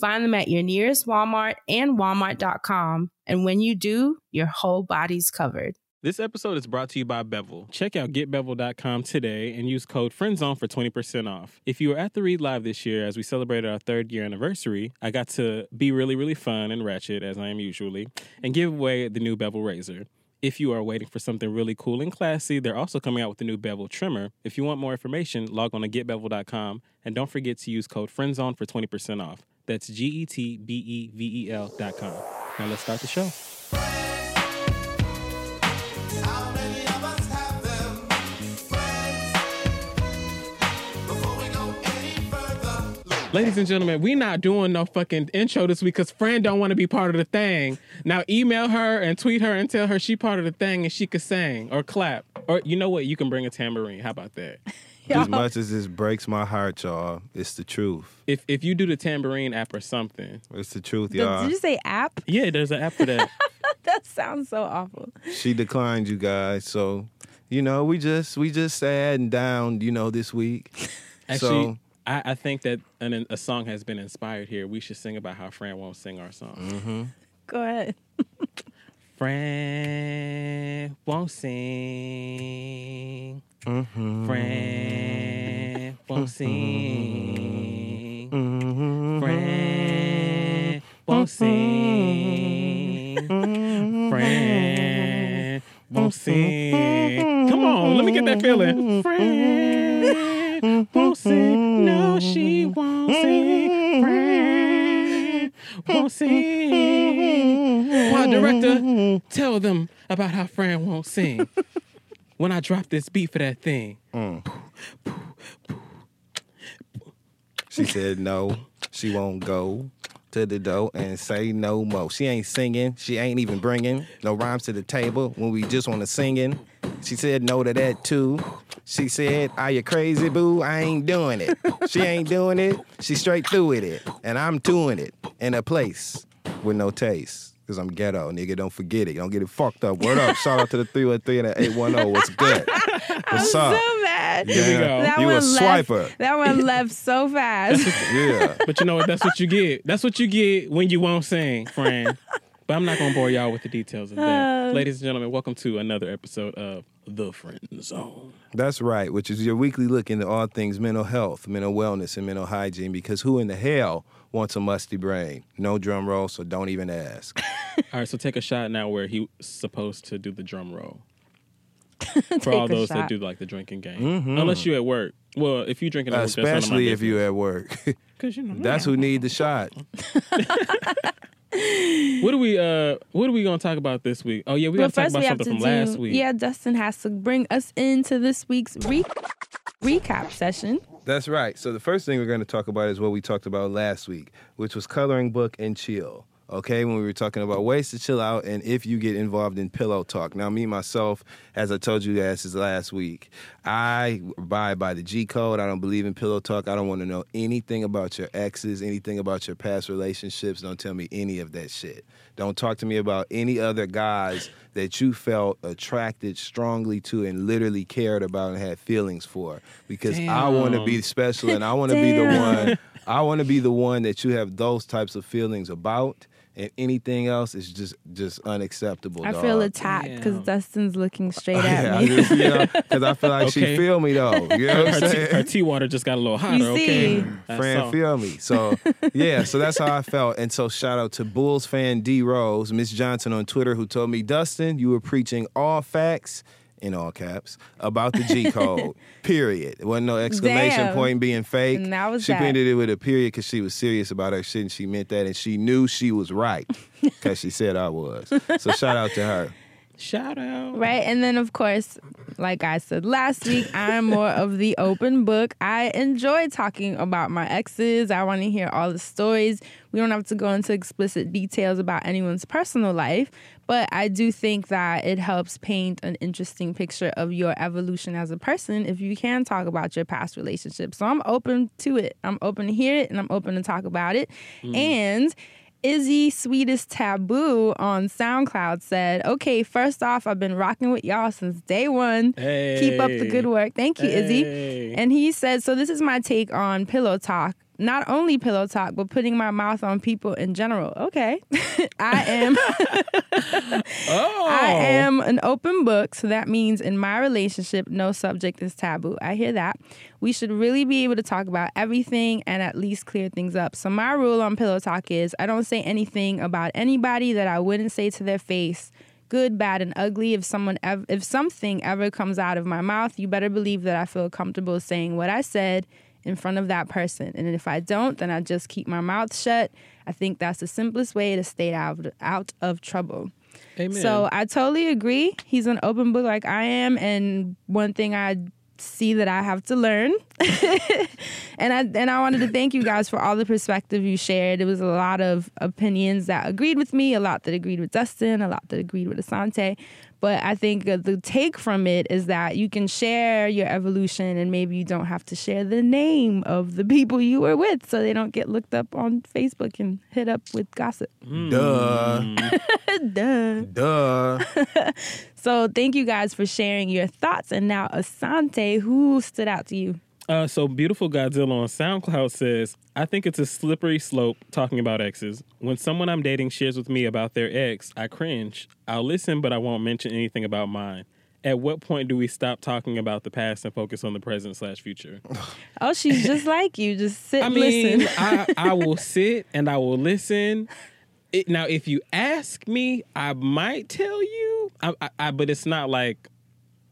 Find them at your nearest Walmart and walmart.com. And when you do, your whole body's covered. This episode is brought to you by Bevel. Check out getbevel.com today and use code FRIENDZONE for 20% off. If you were at the Read Live this year as we celebrated our third year anniversary, I got to be really, really fun and ratchet, as I am usually, and give away the new Bevel razor. If you are waiting for something really cool and classy, they're also coming out with the new bevel trimmer. If you want more information, log on to getbevel.com and don't forget to use code FRIENDZONE for 20% off. That's G E T B E V E L.com. Now let's start the show. Ladies and gentlemen, we not doing no fucking intro this week because Fran don't want to be part of the thing. Now email her and tweet her and tell her she part of the thing and she could sing or clap. Or you know what? You can bring a tambourine. How about that? As much as this breaks my heart, y'all, it's the truth. If if you do the tambourine app or something. It's the truth, Did, y'all. did you say app? Yeah, there's an app for that. That sounds so awful. She declined you guys, so you know we just we just sad and down, you know, this week. Actually, so I, I think that an, a song has been inspired here. We should sing about how Fran won't sing our song. Mm-hmm. Go ahead. Fran won't sing. mm-hmm. Fran won't mm-hmm. sing. Mm-hmm. Fran won't mm-hmm. sing. Mm-hmm. Fran won't sing. Come on, let me get that feeling. Fran won't sing. No, she won't sing. Fran won't sing. Why, director, tell them about how Fran won't sing. When I drop this beat for that thing. Mm. She said no, she won't go to the door and say no more. She ain't singing. She ain't even bringing no rhymes to the table when we just want to singing. She said no to that too. She said, "Are you crazy, boo? I ain't doing it." She ain't doing it. She straight through with it, and I'm doing it in a place with no taste. Cause I'm ghetto, nigga. Don't forget it. Don't get it fucked up. Word up. Shout out to the 313 and the 810. What's good? What's up? So bad. Here we go. That You a one left- swiper. That one left so fast. Yeah. But you know what? That's what you get. That's what you get when you won't sing, Fran. But I'm not gonna bore y'all with the details of that. Uh. Ladies and gentlemen, welcome to another episode of The Friend Zone. That's right, which is your weekly look into all things mental health, mental wellness, and mental hygiene. Because who in the hell wants a musty brain? No drum roll, so don't even ask. All right, so take a shot now where he's supposed to do the drum roll. For all Take a those that do like the drinking game. Mhm. Unless you're at work. Well, if you're drinking at work, Especially if you're at work. Because you know That's who need the shot. What are we uh what are we gonna talk about this week? Oh yeah, we But gotta talk about something from do. last week. Yeah, Dustin has to bring us into this week's re- recap session. That's right. So the first thing we're going to talk about is what we talked about last week, which was coloring book and chill. Okay, when we were talking about ways to chill out and if you get involved in pillow talk. Now, me myself, as I told you guys this last week, I abide by the G code. I don't believe in pillow talk. I don't want to know anything about your exes, anything about your past relationships. Don't tell me any of that shit. Don't talk to me about any other guys that you felt attracted strongly to and literally cared about and had feelings for. Because I want to be special and I want to be the one. I want to be the one that you have those types of feelings about and anything else is just just unacceptable. I dog. feel attacked because Dustin's looking straight at I me. just, you know, because I feel like she feel me though. You know what her, I'm tea, her tea water just got a little hotter. You Okay, see? That's Fran all. feel me. So yeah, so that's how I felt. And so shout out to Bulls fan D Rose, Miss Johnson on Twitter, who told me, Dustin, you were preaching all facts in all caps about the G code. period. There wasn't no exclamation Damn. point being fake. And that was she that. ended it with a period because she was serious about her shit and she meant that and she knew she was right because she said I was. So shout out to her. Shout out. Right. And then, of course, like I said last week, I'm more of the open book. I enjoy talking about my exes. I want to hear all the stories. We don't have to go into explicit details about anyone's personal life, but I do think that it helps paint an interesting picture of your evolution as a person if you can talk about your past relationships. So I'm open to it. I'm open to hear it and I'm open to talk about it. Mm. And Izzy Sweetest Taboo on SoundCloud said, Okay, first off, I've been rocking with y'all since day one. Keep up the good work. Thank you, Hey. Izzy. And he said, So this is my take on pillow talk. Not only pillow talk, but putting my mouth on people in general. Okay. I am Oh, I am an open book, so that means in my relationship, no subject is taboo. I hear that. We should really be able to talk about everything and at least clear things up. So, my rule on Pillow Talk is I don't say anything about anybody that I wouldn't say to their face. Good, bad, and ugly. If someone, ev- if something ever comes out of my mouth, you better believe that I feel comfortable saying what I said in front of that person. And if I don't, then I just keep my mouth shut. I think that's the simplest way to stay out out of trouble. Amen. So I totally agree. He's an open book like I am, and one thing I see that I have to learn, and I and I wanted to thank you guys for all the perspective you shared. It was a lot of opinions that agreed with me, a lot that agreed with Dustin, a lot that agreed with Assante. But I think uh, the take from it is that you can share your evolution, and maybe you don't have to share the name of the people you were with, so they don't get looked up on Facebook and hit up with gossip. Duh. Duh. Duh. So thank you guys for sharing your thoughts. And now Assante, who stood out to you? Uh, so beautiful Godzilla on SoundCloud says, "I think it's a slippery slope talking about exes. When someone I'm dating shares with me about their ex, I cringe. I'll listen, but I won't mention anything about mine. At what point do we stop talking about the past and focus on the present slash future? Oh, she's just like you. Just sit I and mean, listen. I, I will sit and I will listen. It, now, if you ask me, I might tell you, I, I, I, but it's not like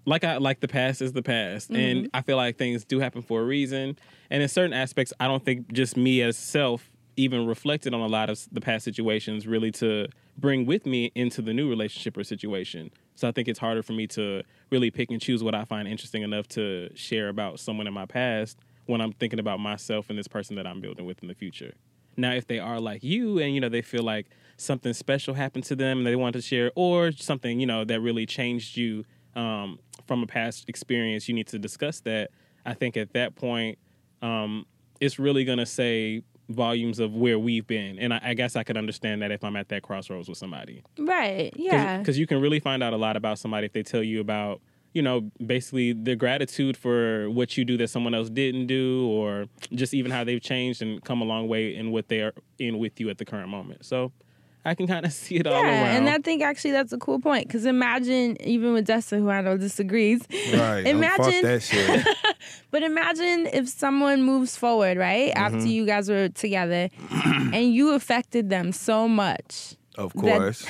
like I like the past is the past, and mm-hmm. I feel like things do happen for a reason. And in certain aspects, I don't think just me as self even reflected on a lot of the past situations really to bring with me into the new relationship or situation. So I think it's harder for me to really pick and choose what I find interesting enough to share about someone in my past when I'm thinking about myself and this person that I'm building with in the future. Now, if they are like you and you know they feel like something special happened to them and they want to share, or something you know that really changed you um, from a past experience, you need to discuss that. I think at that point, um, it's really gonna say volumes of where we've been, and I, I guess I could understand that if I'm at that crossroads with somebody right. Yeah. because you can really find out a lot about somebody if they tell you about you know basically their gratitude for what you do that someone else didn't do or just even how they've changed and come a long way in what they're in with you at the current moment so i can kind of see it all around yeah, and I think actually that's a cool point because imagine even with Dustin, who I know disagrees, Right. Don't fuck Imagine- that shit. but imagine if someone moves forward right Mm-hmm. after you guys were together, and you affected them so much Of That- course.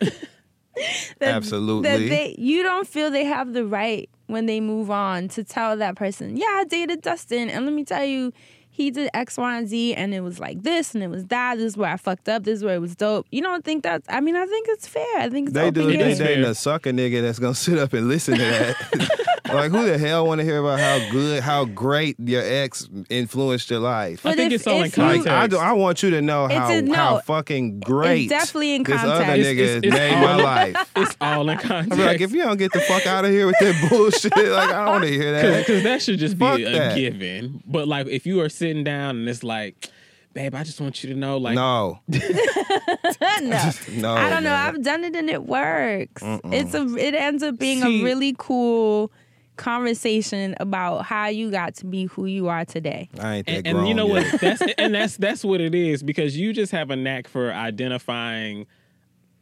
that, Absolutely. that they you don't feel they have the right when they move on to tell that person, yeah, I dated Dustin, and let me tell you, he did X, Y, and Z, and it was like this, and it was that. This is where I fucked up. This is where it was dope. You don't think that's? I mean, I think it's fair. I think it's They open do. They game. dating a sucker nigga that's gonna sit up and listen to that. like, who the hell want to hear about how good, how great your ex influenced your life? i think if- it's all in if you- context I, do, I want you to know how, a- no, how fucking great definitely in this other nigga It's- it's- it's made all my life. it's all in I'm context like, if you don't get the fuck out of here with that bullshit, like I don't want to hear that. because that should just be a that. given but like if you are sitting down and it's like babe i just want you to know like no, no. no. I don't know. man. I've done it and it works. It's a. It ends up being See- a really cool conversation about how you got to be who you are today. I ain't that and, grown and you know yet. what that's and that's that's what it is because you just have a knack for identifying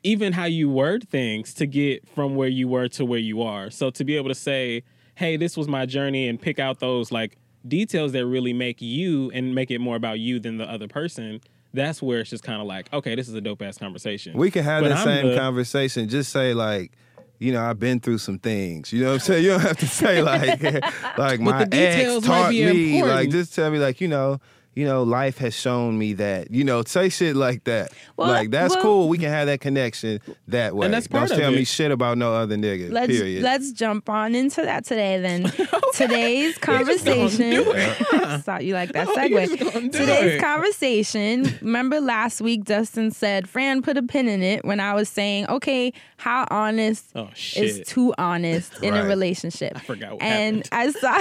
even how you word things to get from where you were to where you are so to be able to say hey this was my journey and pick out those like details that really make you and make it more about you than the other person that's where it's just kind of like okay this is a dope ass conversation We can have But that I'm same the- conversation. Just say like, you know, I've been through some things. You know what I'm saying? You don't have to say like, like my ex taught me. Like, just tell me like, you know, you know, life has shown me that. You know, say shit like that. Well, like that's well- cool. We can have that connection that way. And that's don't part of tell me shit about no other nigga. Let's period. let's jump on into that today then. Today's conversation. I Thought you like that No, segue. Today's it. conversation. Remember last week Dustin said, Fran put a pin in it when I was saying, okay, how honest oh is too honest in a relationship. I forgot what and I saw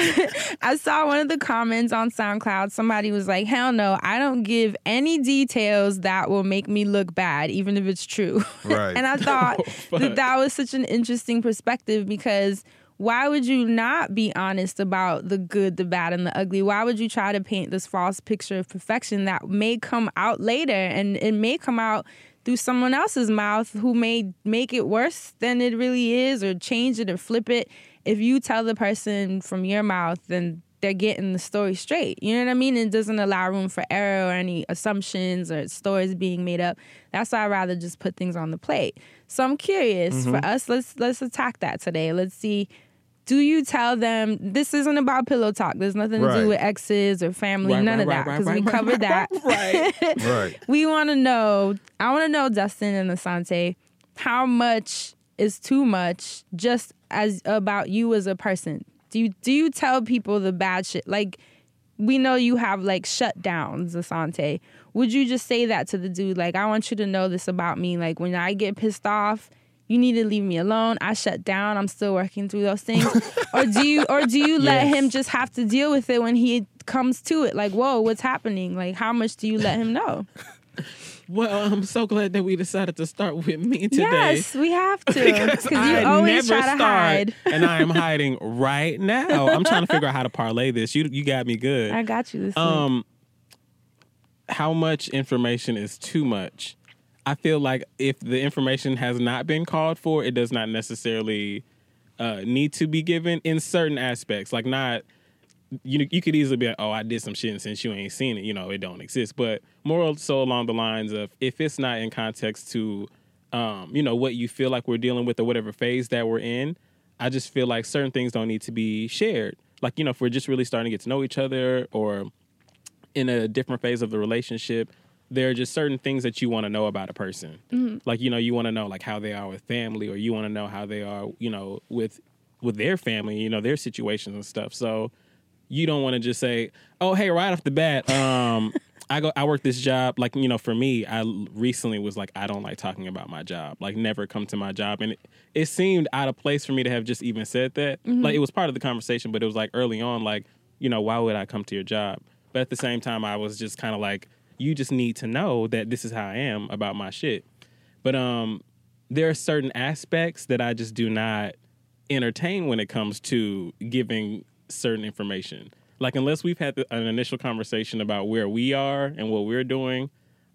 I saw one of the comments on SoundCloud. Somebody was like, "Hell no, I don't give any details that will make me look bad, even if it's true." Right. and I oh, thought fuck. that that was such an interesting perspective because why would you not be honest about the good, the bad, and the ugly? Why would you try to paint this false picture of perfection that may come out later and it may come out through someone else's mouth who may make it worse than it really is or change it or flip it? If you tell the person from your mouth, then they're getting the story straight. You know what I mean? It doesn't allow room for error or any assumptions or stories being made up. That's why I rather just put things on the plate. So I'm curious for mm-hmm. us. Let's let's attack that today. Let's see. Do you tell them this isn't about pillow talk? There's nothing to do with exes or family, Right, none right, of that right, because we covered right, that. right right. we want to know. I want to know, Dustin and Assante, how much is too much just as about you as a person? Do you do you tell people the bad shit? Like we know you have like shutdowns, Assante. Would you just say that to the dude? Like, I want you to know this about me. Like when I get pissed off, you need to leave me alone. I shut down. I'm still working through those things. or do you or do you let Yes. him just have to deal with it when he comes to it? Like, whoa, what's happening? Like, how much do you let him know? well i'm so glad that we decided to start with me today Yes, we have to. because you I always try to hide. and I am hiding right now. I'm trying to figure out how to parlay this. You you got me good. I got you this week. Um, how much information is too much? I feel like if the information has not been called for, it does not necessarily uh, need to be given in certain aspects. Like not you you could easily be like, oh, I did some shit, and since you ain't seen it, you know, it don't exist. But more so along the lines of if it's not in context to, um, you know, what you feel like we're dealing with or whatever phase that we're in, I just feel like certain things don't need to be shared. Like you know, if we're just really starting to get to know each other or in a different phase of the relationship, there are just certain things that you want to know about a person. Like you know, you want to know like how they are with family, or you want to know how they are, you know, with with their family, you know, their situations and stuff. So you don't want to just say, "Oh, hey, right off the bat, um, I go, I work this job." Like you know, for me, I recently was like, I don't like talking about my job. Like, never come to my job, and it, it seemed out of place for me to have just even said that. Like, it was part of the conversation, but it was like early on, like, you know, why would I come to your job? But at the same time, I was just kind of like, you just need to know that this is how I am about my shit. But um, there are certain aspects that I just do not entertain when it comes to giving certain information. Like unless we've had an initial conversation about where we are and what we're doing,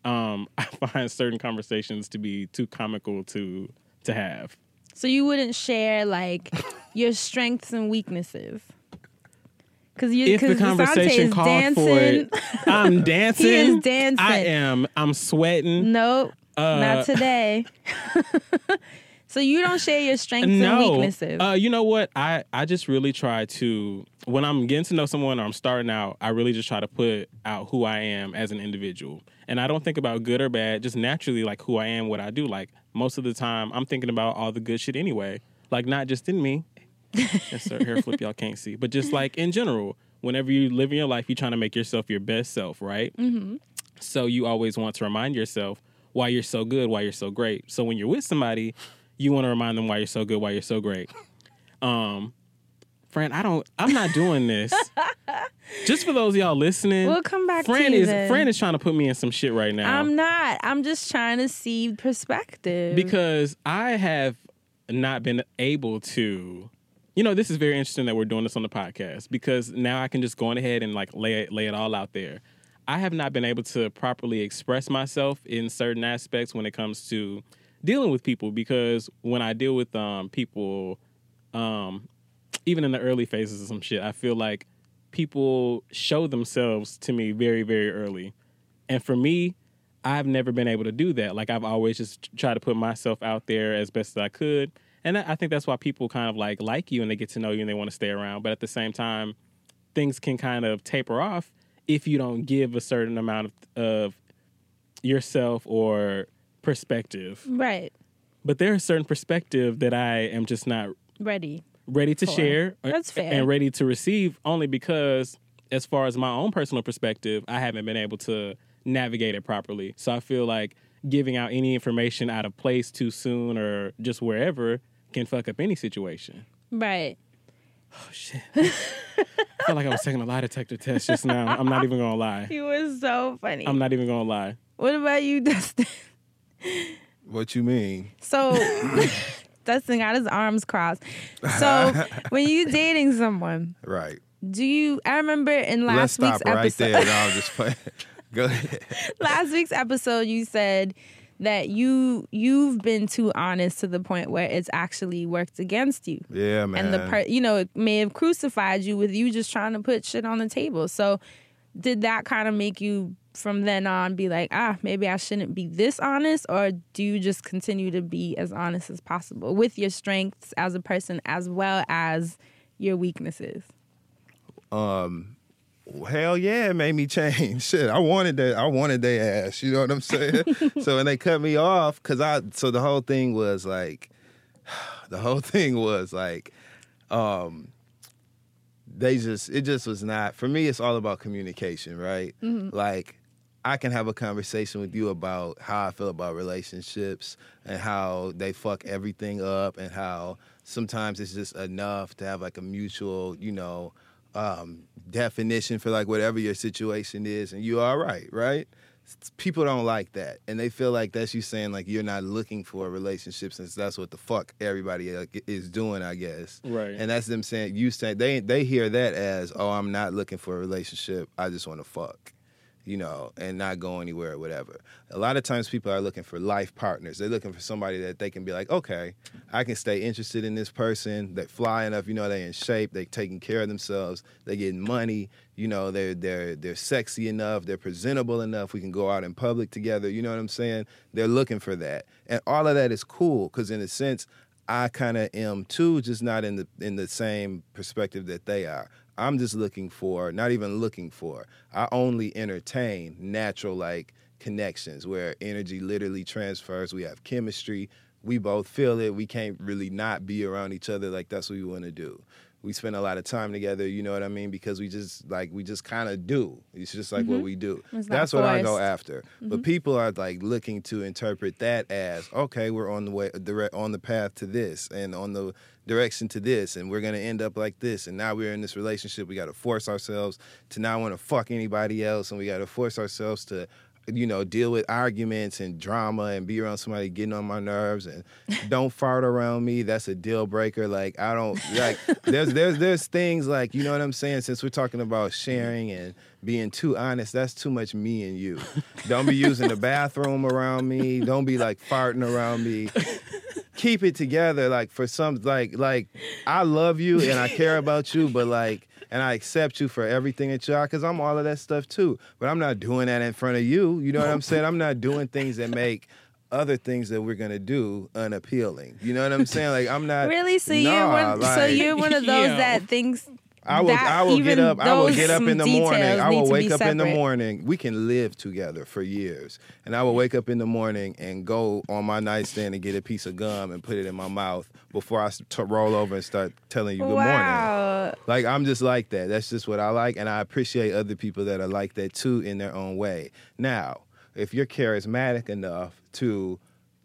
um, I find certain conversations to be too comical to to have. so you wouldn't share like your strengths and weaknesses. Cause you, If the cause Assante conversation called dancing. for it, I'm dancing. He is dancing. I am. I'm sweating. Nope, Uh, not today. So you don't share your strengths and weaknesses. Uh, you know what? I I just really try to when I'm getting to know someone or I'm starting out, I really just try to put out who I am as an individual. And I don't think about good or bad, just naturally like who I am, what I do. Like most of the time I'm thinking about all the good shit anyway. Like not just in me. yes, sir. Hair flip y'all can't see. But just like in general, whenever you live in your life, you're trying to make yourself your best self, right? Mm-hmm. So you always want to remind yourself why you're so good, why you're so great. So when you're with somebody, you want to remind them why you're so good, why you're so great. Um, Fran, I don't. I'm not doing this. Just for those of y'all listening, We'll come back to Fran is then. Fran is trying to put me in some shit right now I'm not. I'm just trying to see perspective. because I have not been able to you know, this is very interesting that we're doing this on the podcast because now I can just go on ahead and like lay lay it all out there. I have not been able to properly express myself in certain aspects when it comes to dealing with people because when I deal with um, people, um, even in the early phases of some shit, I feel like people show themselves to me very, very early. And for me, I've never been able to do that. Like I've always just tried to put myself out there as best as I could. And I think that's why people kind of like like you and they get to know you and they want to stay around. But at the same time, things can kind of taper off if you don't give a certain amount of, of yourself or perspective. Right. But there's a certain perspective that I am just not Ready. ready to For. share That's fair. and ready to receive only because as far as my own personal perspective i haven't been able to navigate it properly so i feel like giving out any information out of place too soon or just wherever can fuck up any situation Right. oh shit i felt like i was taking a lie detector test just now i'm not even gonna lie You was so funny. i'm not even gonna lie what about you, Dustin? What you mean? So Dustin got his arms crossed. So when you dating someone, Right. do you I remember in Let's last week's stop right episode there. No, I'm just playing. Go ahead. last week's episode you said that you you've been too honest to the point where it's actually worked against you. Yeah, man. and the per you know it may have crucified you with you just trying to put shit on the table so did that kind of make you from then on be like ah maybe i shouldn't be this honest or do you just continue to be as honest as possible with your strengths as a person as well as your weaknesses Um, hell yeah, it made me change. Shit, I wanted that. I wanted their ass. You know what I'm saying? so when they cut me off, cause I so the whole thing was like, the whole thing was like, um, they just it just was not for me. It's all about communication, right? Like. I can have a conversation with you about how I feel about relationships and how they fuck everything up and how sometimes it's just enough to have like a mutual, you know, um, definition for like whatever your situation is, and you're all right, right? People don't like that, and they feel like that's you saying like you're not looking for a relationship since that's what the fuck everybody is doing, I guess. Right. And that's them saying you say they they hear that as oh I'm not looking for a relationship, I just want to fuck you know, and not go anywhere or whatever. A lot of times people are looking for life partners. They're looking for somebody that they can be like, okay, I can stay interested in this person. They fly enough, you know, they in shape, they taking care of themselves, they getting money, you know, they're they're they're sexy enough, they're presentable enough. We can go out in public together. You know what I'm saying? They're looking for that. And all of that is cool because in a sense, I kind of am too, just not in the in the same perspective that they are. I'm just looking for, not even looking for. I only entertain natural like connections where energy literally transfers. We have chemistry. We both feel it. We can't really not be around each other. Like that's what we want to do. We spend a lot of time together. You know what I mean? Because we just like we just kind of do. It's just like what we do. That's what I go after. But people are like looking to interpret that as okay, we're on the way direct on the path to this and on the direction to this and we're gonna end up like this and now we're in this relationship. We gotta force ourselves to not want to fuck anybody else and we gotta force ourselves to you know, deal with arguments and drama and be around somebody getting on my nerves and don't fart around me. That's a deal breaker. Like I don't like there's there's there's things like, you know what I'm saying? Since we're talking about sharing and being too honest, that's too much me and you. Don't be using the bathroom around me. Don't be like farting around me. Keep it together. Like for some like like I love you and I care about you, but like and I accept you for everything that you are because I'm all of that stuff too. But I'm not doing that in front of you. You know what I'm saying? I'm not doing things that make other things that we're gonna do unappealing. You know what I'm saying? Like I'm not really so Nah, you're one so you're one of those Yo. that thinks I will. that I will get up. I will get up in the morning. I will wake up in the morning. We can live together for years, and I will wake up in the morning and go on my nightstand and get a piece of gum and put it in my mouth before I t- roll over and start telling you good morning. wow Like I'm just like that. That's just what I like, and I appreciate other people that are like that too in their own way. Now, if you're charismatic enough to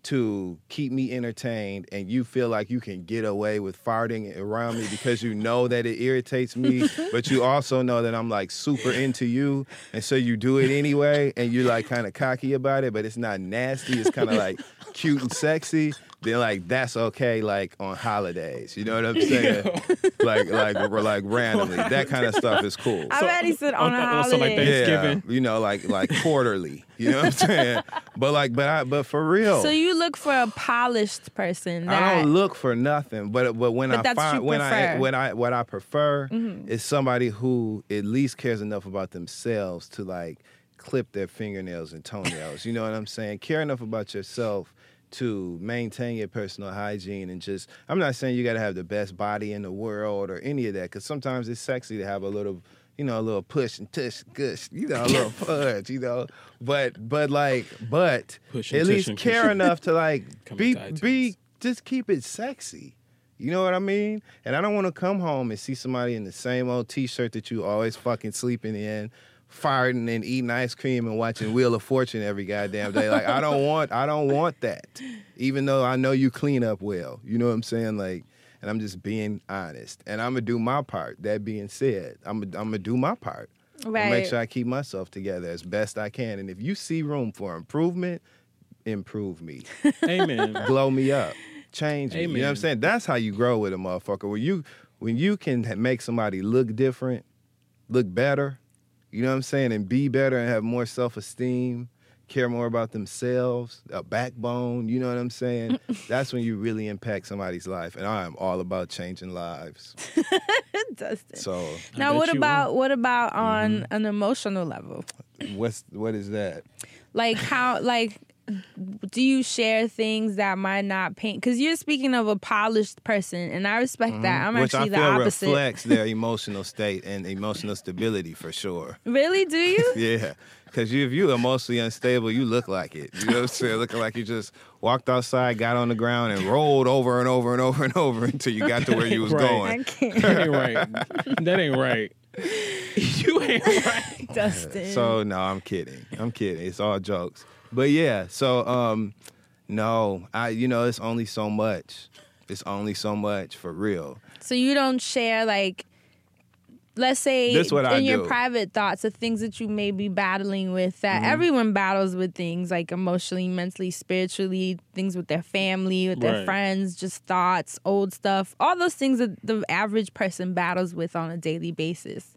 to keep me entertained and you feel like you can get away with farting around me because you know that it irritates me, but you also know that I'm like super into you, and so you do it anyway, and you're like kind of cocky about it, but it's not nasty. It's kind of like cute and sexy. Then like that's okay. Like on holidays, you know what I'm saying? like like like randomly, that kind of stuff is cool. I bet he said on a oh, holiday. so like Thanksgiving. Yeah, you know, like like quarterly. You know what I'm saying? But like, but I, but for real. So you look for a polished person. That, I don't look for nothing, but but when But I find when I prefer. Mm-hmm. when I what I prefer is somebody who at least cares enough about themselves to like clip their fingernails and toenails. you know what I'm saying? Care enough about yourself to maintain your personal hygiene and just I'm not saying you got to have the best body in the world or any of that cuz sometimes it's sexy to have a little you know, a little push and tush, gush, you know, a little fudge, you know. But, but like, but Push at least care kush. enough to like be, be, just keep it sexy. You know what I mean? And I don't want to come home and see somebody in the same old T-shirt that you always fucking sleeping in, farting and eating ice cream and watching Wheel of Fortune every goddamn day. Like I don't want, I don't want that. Even though I know you clean up well, you know what I'm saying? Like, and I'm just being honest. And I'm gonna do my part. That being said, I'm gonna, I'm gonna do my part. Right. Make sure I keep myself together as best I can. And if you see room for improvement, improve me Amen. Blow me up, change me. You know what I'm saying? That's how you grow with a motherfucker. When you when you can make somebody look different, look better, you know what I'm saying, and be better and have more self esteem, care more about themselves, a backbone. You know what I'm saying? That's when you really impact somebody's life. And I am all about changing lives. Dustin. So now, what you about what about on Mm-hmm. an emotional level? what's what is that? Like how like do you share things that might not paint? Because you're speaking of a polished person, and I respect that. I'm Mm-hmm. Which I actually the feel opposite. reflects their emotional state and emotional stability for sure. Really? Do you? Yeah, because you, if you emotionally unstable, you look like it. You know what I'm saying? Looking like you just walked outside, got on the ground, and rolled over and over and over and over until you got to where you was Right. I going. can't, That ain't right. That ain't right. you ain't right. Dustin. So no, I'm kidding. I'm kidding. It's all jokes. But yeah, so um, no, I you know it's only so much. It's only so much for real. So you don't share like let's say what in I your do. private thoughts of things that you may be battling with that Mm-hmm. everyone battles with things like emotionally, mentally, spiritually, things with their family, with their Right. friends, just thoughts, old stuff, all those things that the average person battles with on a daily basis.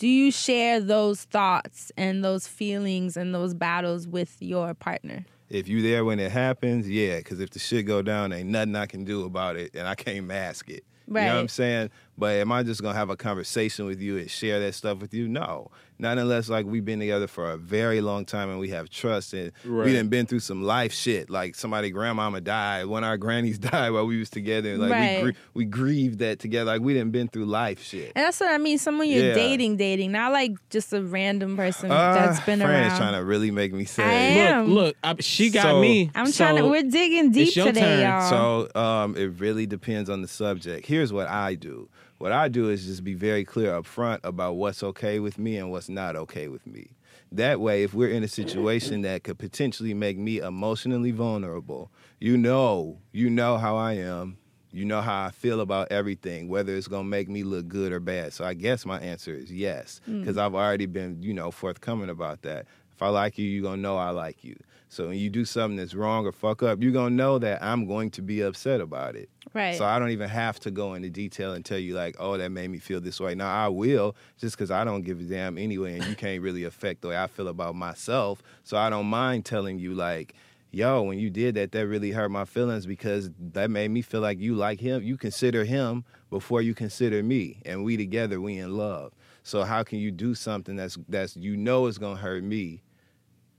Do you share those thoughts and those feelings and those battles with your partner? If you there when it happens, yeah, because if the shit go down, ain't nothing I can do about it, and I can't mask it. You know what I'm saying? But am I just gonna have a conversation with you and share that stuff with you? No, not unless like we've been together for a very long time and we have trust and Right. we done been through some life shit. Like somebody grandmama died, when our grannies died while we was together. Like Right. we gr- we grieved that together. Like we didn't been through life shit. And that's what I mean. Someone you're Yeah. dating, dating, not like just a random person Uh, that's been Fran around. is trying to really make me say. Look, look, I, she got So- me. I'm trying to. We're digging deep it's your today, turn. y'all. So um, it really depends on the subject. Here's what I do. What I do is just be very clear up front about what's okay with me and what's not okay with me. That way, if we're in a situation that could potentially make me emotionally vulnerable, you know, you know how I am. You know how I feel about everything, whether it's gonna make me look good or bad. So I guess my answer is yes, because mm. I've already been, you know, forthcoming about that. If I like you, you're gonna know I like you. So when you do something that's wrong or fuck up, you're gonna know that I'm going to be upset about it. Right. So I don't even have to go into detail and tell you like, oh, that made me feel this way. Now I will, just because I don't give a damn anyway, and you can't really affect the way I feel about myself. So I don't mind telling you like, yo, when you did that, that really hurt my feelings because that made me feel like you like him. You consider him before you consider me, and we together, we in love. So how can you do something that's that's you know is gonna hurt me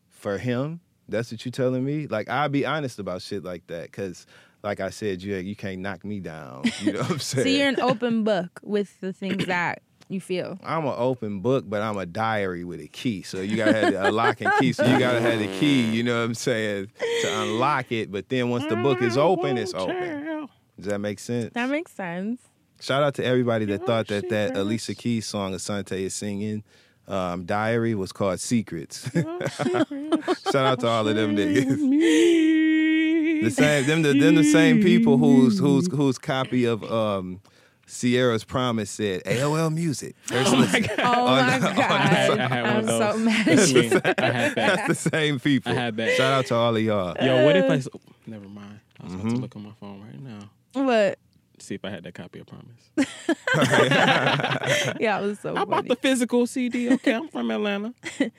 for him? That's what you telling me? Like I'll be honest about shit like that, because like I said, you you can't knock me down. You know what I'm saying? so you're an open book with the things that you feel. I'm an open book, but I'm a diary with a key. So you gotta have a lock and key. So you gotta have the key. You know what I'm saying to unlock it. But then once the book is open, it's open. Does that make sense? That makes sense. Shout out to everybody that thought that that Alicia Keys song Assante is singing, um, Diary, was called Secrets. Shout out to all of them niggas. The same, them, the, them the same people whose whose whose copy of um, Ciara's Promise said AOL Music. First listen. Oh my god, I had- I had one I'm so mad I at you. had that. That's the same people. I had that. Shout out to all of y'all. Yo, what if I? Never mind. I was about to look on my phone right now. But See if I had that copy of Promise. yeah, it was so How about funny. the physical CD? Okay, I'm from Atlanta.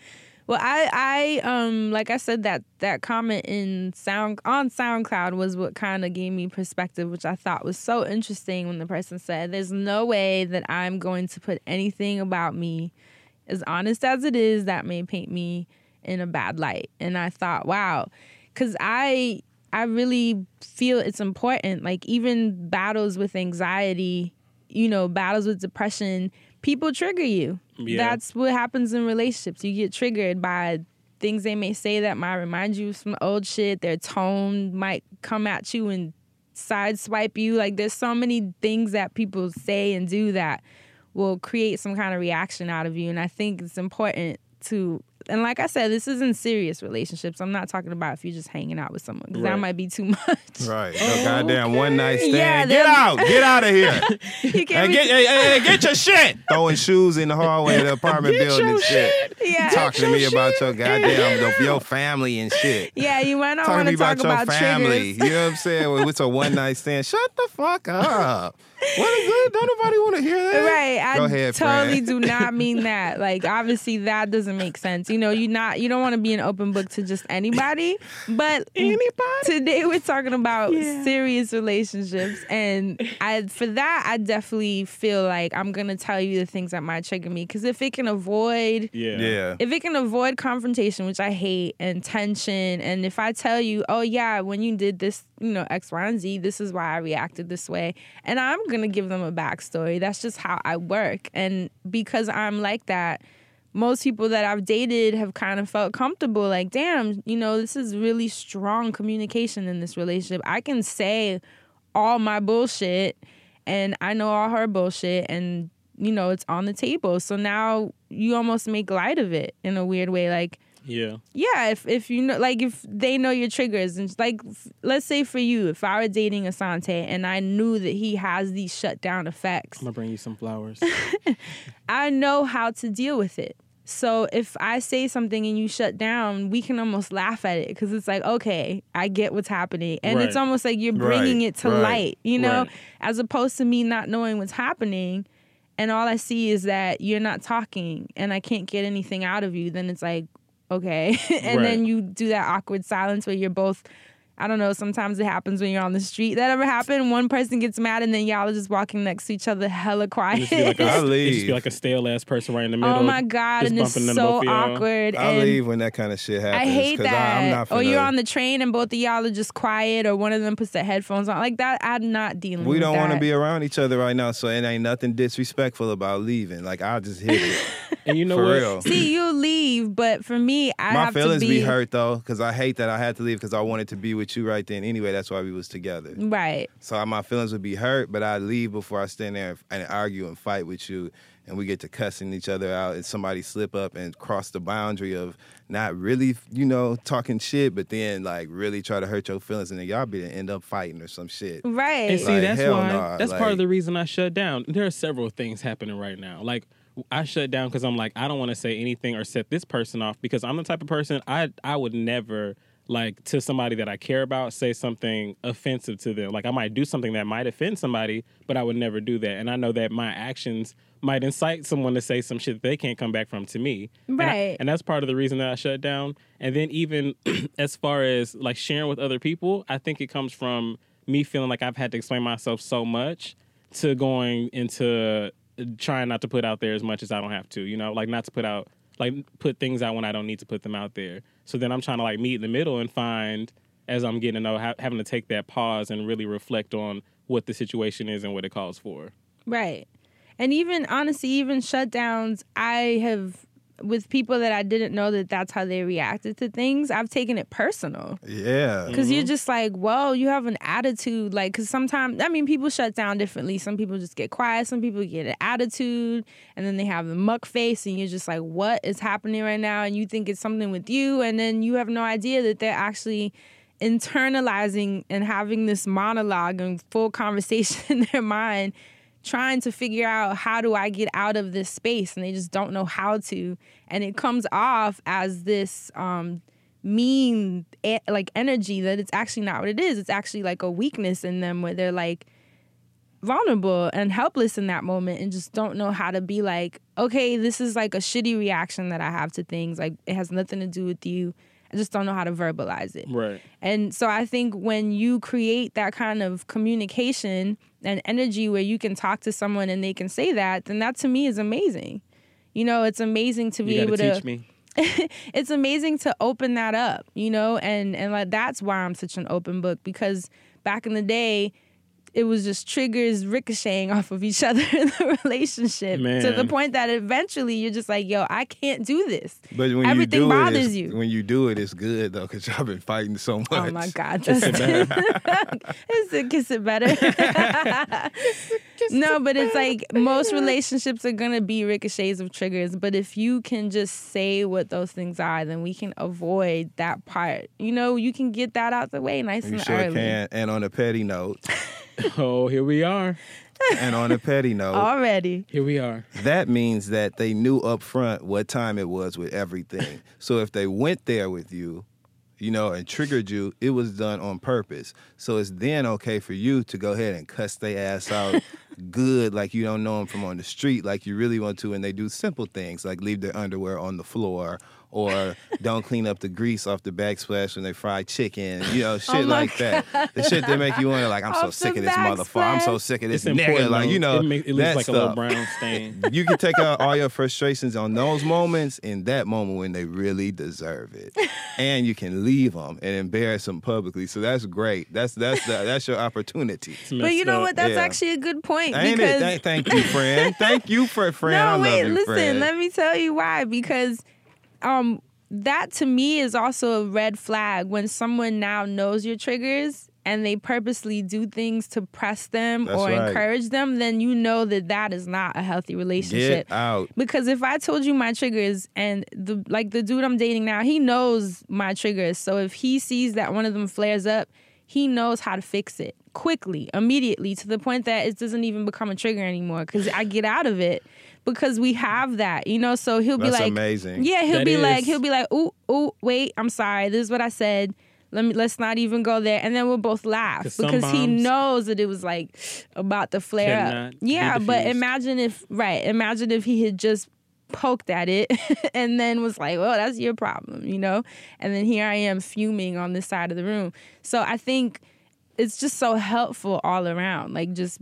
Well, I, I, um, like I said, that that comment in sound on SoundCloud was what kind of gave me perspective, which I thought was so interesting. When the person said, "There's no way that I'm going to put anything about me, as honest as it is, that may paint me in a bad light." And I thought, wow, because I, I really feel it's important. Like even battles with anxiety, you know, battles with depression, people trigger you. Yeah. That's what happens in relationships. You get triggered by things they may say that might remind you of some old shit. Their tone might come at you and sideswipe you. Like there's so many things that people say and do that will create some kind of reaction out of you. And I think it's important to and like I said, this is in serious relationships. I'm not talking about if you're just hanging out with someone because that might be too much. Right. Oh, no goddamn one night stand. Yeah, get out. Get out of here. you can't hey, be get, hey, hey, hey, get your shit. Throwing shoes in the hallway of the apartment building and shit. yeah. Talking to me about your goddamn your family and shit. Yeah, you might not Talking want to me to talk about your about family. triggers. You know what I'm saying? Well, it's a one night stand. Shut the fuck up. What is it? Don't nobody want to hear that. Right. I Go ahead, totally friend. do not mean that. Like obviously that doesn't make sense. You know, you not you don't want to be an open book to just anybody. But Anybody? today we're talking about serious relationships and I for that I definitely feel like I'm going to tell you the things that might trigger me cuz if it can avoid Yeah. Yeah. if it can avoid confrontation, which I hate, and tension, and if I tell you, oh yeah, when you did this, you know, X, Y, and Z, this is why I reacted this way, and I'm gonna give them a backstory. That's just how I work, and because I'm like that, most people that I've dated have kind of felt comfortable. Like, damn, you know, this is really strong communication in this relationship. I can say all my bullshit and I know all her bullshit and you know it's on the table. So now you almost make light of it in a weird way like Yeah. yeah, if if you know like if they know your triggers and like let's say for you if I were dating Assante and I knew that he has these shutdown effects, I'm gonna bring you some flowers. I know how to deal with it. So if I say something and you shut down, we can almost laugh at it because it's like, okay, I get what's happening. And it's almost like you're bringing Right, it to right, light, you know, right. as opposed to me not knowing what's happening. And all I see is that you're not talking and I can't get anything out of you. Then it's like, okay. and then you do that awkward silence where you're both. I don't know. Sometimes it happens when you're on the street. That ever happen? One person gets mad and then y'all are just walking next to each other, hella quiet. Just be like a, I it just leave. be like a stale ass person right in the oh middle. Oh my god, just and it's so both of y'all. awkward. I and leave when that kind of shit happens. I hate that. I, am not or you're on the train and both of y'all are just quiet, or one of them puts their headphones on. Like that, I'm not dealing. With that. We don't want to be around each other right now, so it ain't nothing disrespectful about leaving. Like I'll just hit it And you know for what? real. See, you leave, but for me, I My have feelings to be, be, hurt though, because I hate that I had to leave because I wanted to be with you right then. Anyway, that's why we was together. Right. So my feelings would be hurt, but I leave before I stand there and argue and fight with you, and we get to cussing each other out, and somebody slip up and cross the boundary of not really, you know, talking shit, but then like really try to hurt your feelings, and then y'all be to end up fighting or some shit. Right. And see, Like, that's why. nah, that's part of the reason I shut down. There are several things happening right now. Like I shut down because I'm like I don't want to say anything or set this person off because I'm the type of person I I would never like to somebody that I care about say something offensive to them. Like I might do something that might offend somebody, but I would never do that. And I know that my actions might incite someone to say some shit that they can't come back from to me. And I- Right. and that's part of the reason that I shut down. And then even as far as like sharing with other people, I think it comes from me feeling like I've had to explain myself so much to going into trying not to put out there as much as I don't have to, you know, like not to put out like put things out when I don't need to put them out there. So then I'm trying to like meet in the middle and find as I'm getting to know ha- having to take that pause and really reflect on what the situation is and what it calls for. Right. And even honestly, even shutdowns, I have with people that I didn't know that that's how they reacted to things. I've taken it personal. Yeah. Because Mm-hmm. you're just like, well, you have an attitude. Like, because sometimes, I mean, people shut down differently. Some people just get quiet. Some people get an attitude. And then they have the muck face. And you're just like, what is happening right now? And you think it's something with you. And then you have no idea that they're actually internalizing and having this monologue and full conversation in their mind trying to figure out how do I get out of this space and they just don't know how to and it comes off as this um mean like energy that it's actually not what it is. It's actually like a weakness in them where they're like vulnerable and helpless in that moment and just don't know how to be like, okay, this is like a shitty reaction that I have to things. Like it has nothing to do with you. I just don't know how to verbalize it. Right. And so I think when you create that kind of communication and energy where you can talk to someone and they can say that, then that to me is amazing. You know, it's amazing to be able to teach me. it's amazing to open that up, you know, and and like that's why I'm such an open book because back in the day it was just triggers ricocheting off of each other in the relationship to the point that eventually you're just like, yo, I can't do this. But when Everything you do bothers it, it's- you. when you do it, it's good though, because y'all been fighting so much. Oh my God, Justin. it's a kiss it better. no, but it's like most relationships are gonna be ricochets of triggers. But if you can just say what those things are, then we can avoid that part. You know, you can get that out the way nice You and sure early. can. And on a petty note, Oh, here we are. and on a petty note, Already. Here we are. that means that they knew up front what time it was with everything. so if they went there with you, you know, and triggered you, it was done on purpose. So it's then okay for you to go ahead and cuss their ass out good, like you don't know them from on the street, like you really want to, and they do simple things like leave their underwear on the floor. Or don't clean up the grease off the backsplash when they fry chicken, you know, oh shit Oh my like that. The shit that make you want to like, I'm so Off sick of this motherfucker. I'm so sick of this It's nigga. important. Like, you know, it, ma- it leaves that like a little brown stain. you can take out all your frustrations on those moments in that moment when they really deserve it, and you can leave them and embarrass them publicly. So that's great. That's that's the, that's your opportunity. But you know up. what? That's Yeah. actually a good point Ain't because it? Thank, thank you, friend. Thank you for friend. I no, love wait, you, listen. friend. Let me tell you why. Because um, that to me is also a red flag when someone now knows your triggers and they purposely do things to press them That's or right. encourage them. Then you know that that is not a healthy relationship. Get out. Because if I told you my triggers and the like the dude I'm dating now, he knows my triggers. So if he sees that one of them flares up, he knows how to fix it quickly, immediately, to the point that it doesn't even become a trigger anymore. Because I get out of it because we have that, you know. So he'll be like, amazing. yeah, he'll That be like, he'll be like, ooh, ooh, wait, I'm sorry, this is what I said. Let me let's not even go there, and then we'll both laugh 'Cause because he knows that it was like about to flare up. Yeah, but imagine if right, imagine if he had just poked at it and then was like, "Well, that's your problem," you know. And then here I am fuming on this side of the room. So I think it's just so helpful all around, like just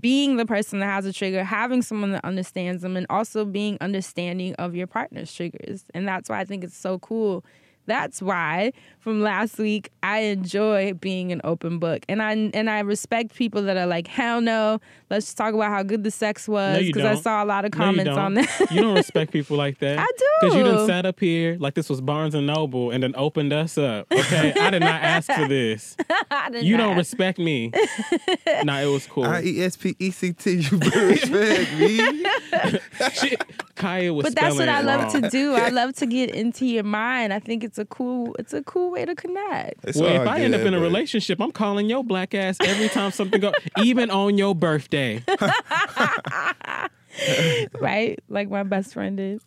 being the person that has a trigger, having someone that understands them, and also being understanding of your partner's triggers. And that's why I think it's so cool. That's why from last week I enjoy being an open book, and I and I respect people that are like, hell no, let's just talk about how good the sex was you because I saw a lot of No, you comments don't. on that. you don't respect people like that. I do. Because you do. done sat up here like this was Barnes and Noble and then opened us up. Okay, I did not ask for this. I did You not. don't respect me. nah, it was cool. I E S P E C T. You respect me. Shit, Kaya was but that's what I it love wrong. to do. I love to get into your mind. I think it's a cool it's a cool way to connect. It's Well, all if I end up in a relationship, I'm calling your black ass every time something goes, even on your birthday. right? Like my best friend did.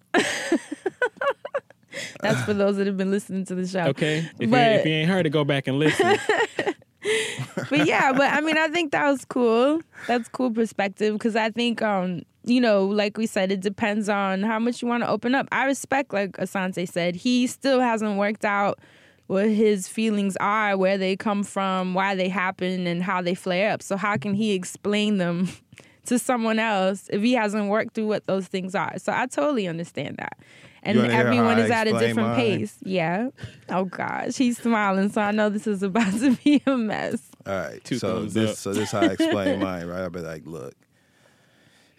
That's for those that have been listening to the show. Okay, if, you, if you ain't heard it, go back and listen. But yeah, but I mean, I think that was cool. That's cool perspective because I think, um, you know, like we said, it depends on how much you want to open up. I respect, like Asante said, he still hasn't worked out what his feelings are, where they come from, why they happen, and how they flare up. So how can he explain them to someone else if he hasn't worked through what those things are? So I totally understand that. And wanna hear how everyone is at a different mine? pace. Yeah. Oh gosh, he's smiling, so I know this is about to be a mess. All right. Two so this up. so this how I explain mine, right? I'll be like, look,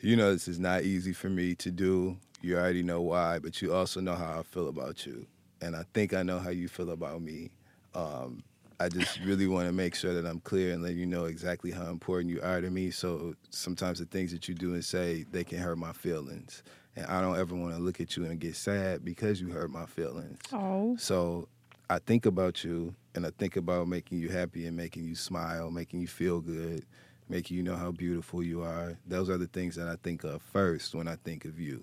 you know this is not easy for me to do. You already know why, but you also know how I feel about you. And I think I know how you feel about me. Um, I just really want to make sure that I'm clear and let you know exactly how important you are to me. So sometimes the things that you do and say, they can hurt my feelings. And I don't ever want to look at you and get sad because you hurt my feelings. Oh. So I think about you and I think about making you happy and making you smile, making you feel good, making you know how beautiful you are. Those are the things that I think of first when I think of you.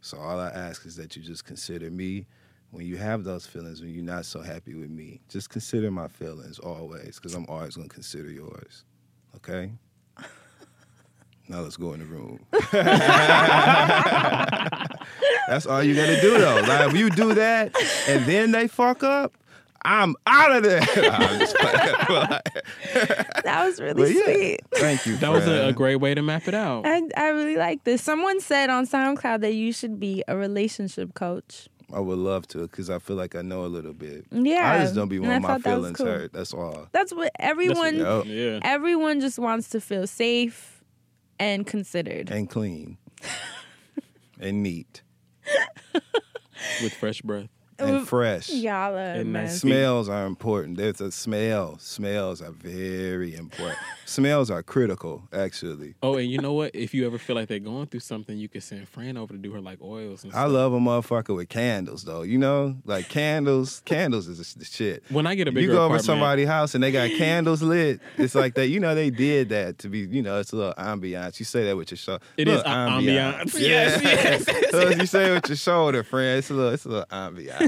So all I ask is that you just consider me when you have those feelings, when you're not so happy with me, just consider my feelings always, because I'm always gonna consider yours. Okay. Now let's go in the room. That's all you gotta do though. Like if you do that and then they fuck up, I'm out of there. I'm just playing. That was really yeah, sweet. thank you. That was a, a great way to map it out. I, I really like this. Someone said on SoundCloud that you should be a relationship coach. I would love to because I feel like I know a little bit. Yeah, I just don't be and I wanting my thought that was feelings cool. hurt. That's all. That's what everyone Yep. Yeah. everyone just wants to feel safe and considered. And clean. and neat. With fresh breath. And fresh. Y'all are And man. nice Smells are important. There's a smell. Smells are very important. Smells are critical, actually. Oh, and you know what? If you ever feel like they're going through something, you can send Fran over to do her like oils and stuff. I love a motherfucker with candles, though. You know, like candles. candles is the shit. When I get a bigger You go over somebody's house and they got candles lit. It's like that. You know, they did that to be. You know, it's a little ambiance. You say that with your shoulder. It is a- ambiance. Yes, yes, yes, so you say it with your shoulder, friend. It's a little. It's a little ambiance.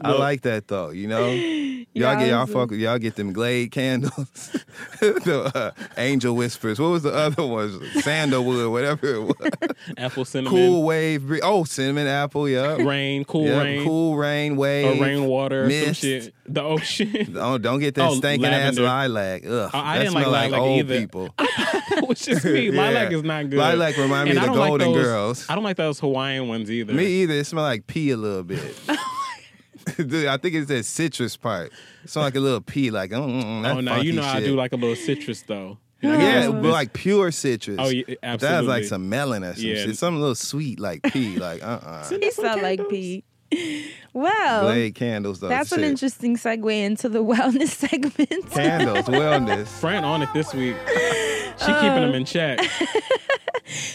I like that though. You know, y'all Y'all get y'all fuck. Y'all get them Glade candles, the uh, Angel Whispers. What was the other ones? Sandalwood, whatever it was. apple cinnamon, Cool wave. bree- Oh, cinnamon apple. Yeah. rain, cool Yep, rain, Cool rain or wave. rainwater, or some mist. shit. The ocean. Oh, don't get that Oh, stinking ass lavender. lilac. Ugh, I- I didn't like lilac old either. people. Which is. Lilac Yeah. is not good. Lilac remind me And of the don't like Golden those- Girls. I don't like those Hawaiian ones either. Me either. It smell like pee a little bit. Dude, I think it's that citrus part. It smell like a little pee. Like, mm, mm, that oh no, you funky know I do like a little citrus though. You Yeah, but like pure citrus. Oh, yeah, But That's absolutely. like some melon or some Yeah. shit. Something a little sweet like pee. Like, uh uh He sound like Pete. Well, Glade candles, though. that's an interesting segue into the wellness segment. Candles, wellness. Fran on it this week. She keeping them in check.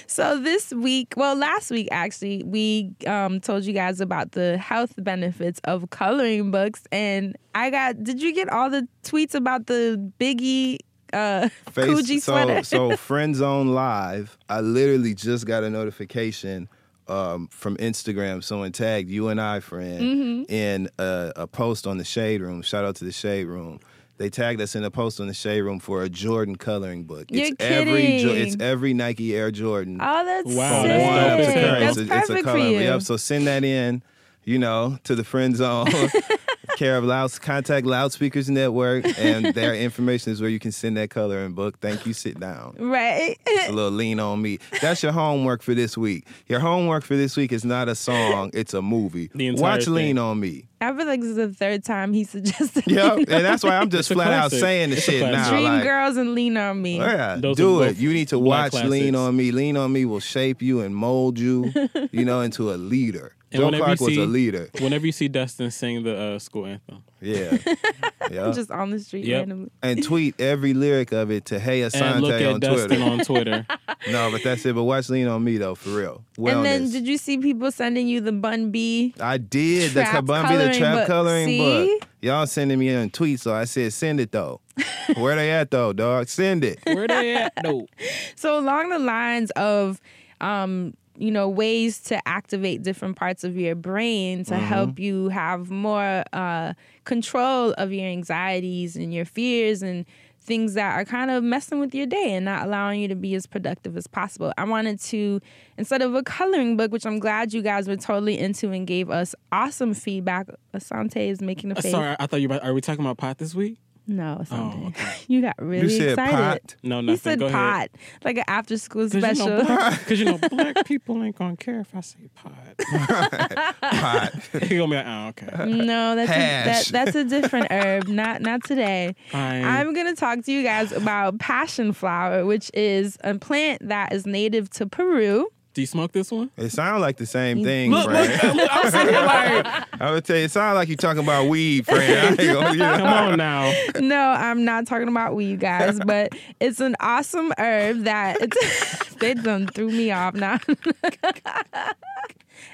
So this week, well, last week actually, we um, told you guys about the health benefits of coloring books, and I got. Did you get all the tweets about the Biggie uh, Coogi so, sweater? so Friend Zone Live, I literally just got a notification um, from Instagram. Someone tagged you and I, friend, Mm-hmm. in a, a post on the Shade Room. Shout out to the Shade Room. They tagged us in a post on the Shade Room for a Jordan coloring book. You're it's every Jo- kidding. it's every Nike Air Jordan. oh, that's Wow, sick. that's one up to That's It's a- perfect it's a for color. you. Yep. So send that in, you know, to the friend zone. Care of Louds, contact Loudspeakers Network, and their information is where you can send that coloring book. Thank you. Sit down. Right. a little lean on me. That's your homework for this week. Your homework for this week is not a song; it's a movie. The entire Watch thing. Lean on Me. I feel like this is the third time he suggested. Yep, Lean and that's why I'm just a flat out saying the It's shit now. Dream like, Girls and Lean on Me. Oh, yeah, Those do it. You need to black watch Lean on Me. Lean on Me will shape you and mold you, you know, into a leader. And Joe whenever Clark you was see- a leader. Whenever you see Dustin sing the uh, school anthem, Yeah, yeah. Just on the street Yep. randomly. and tweet every lyric of it to Hey and Asante look at on Dustin Twitter. on Twitter. no, but that's it. But watch Lean on Me though, for real. Wellness. And then did you see people sending you the Bun B? I did the Trap Kabumbi, the trap book. coloring See? book. Y'all sending me in tweets, so I said send it though. Where they at though, dog? Send it. Where they at? No. So along the lines of um you know ways to activate different parts of your brain to help you have more uh control of your anxieties and your fears and things that are kind of messing with your day and not allowing you to be as productive as possible. I wanted to instead of a coloring book, which I'm glad you guys were totally into and gave us awesome feedback. Asante is making a Uh, face. Sorry, I thought you. Were, are we talking about pot this week? No, Asante. Oh, okay. You got really you said excited. pot. No, He nothing. said Go pot, ahead. like an after school Because special. you, know, 'cause you know, black people ain't gonna care if I say pot. Pot. He gonna be like, oh, okay. No, that's a, that, that's a different herb. Not not today. Fine. I'm gonna talk to you guys about passion flower, which is a plant that is native to Peru. Do you smoke this one? It sounds like the same thing, Look, look, Fran. look, I'm sitting here like, I would tell you, it sounds like you're talking about weed, Fran. I ain't you know. come on now. No, I'm not talking about weed, guys, but it's an awesome herb that it's, they done threw me off now.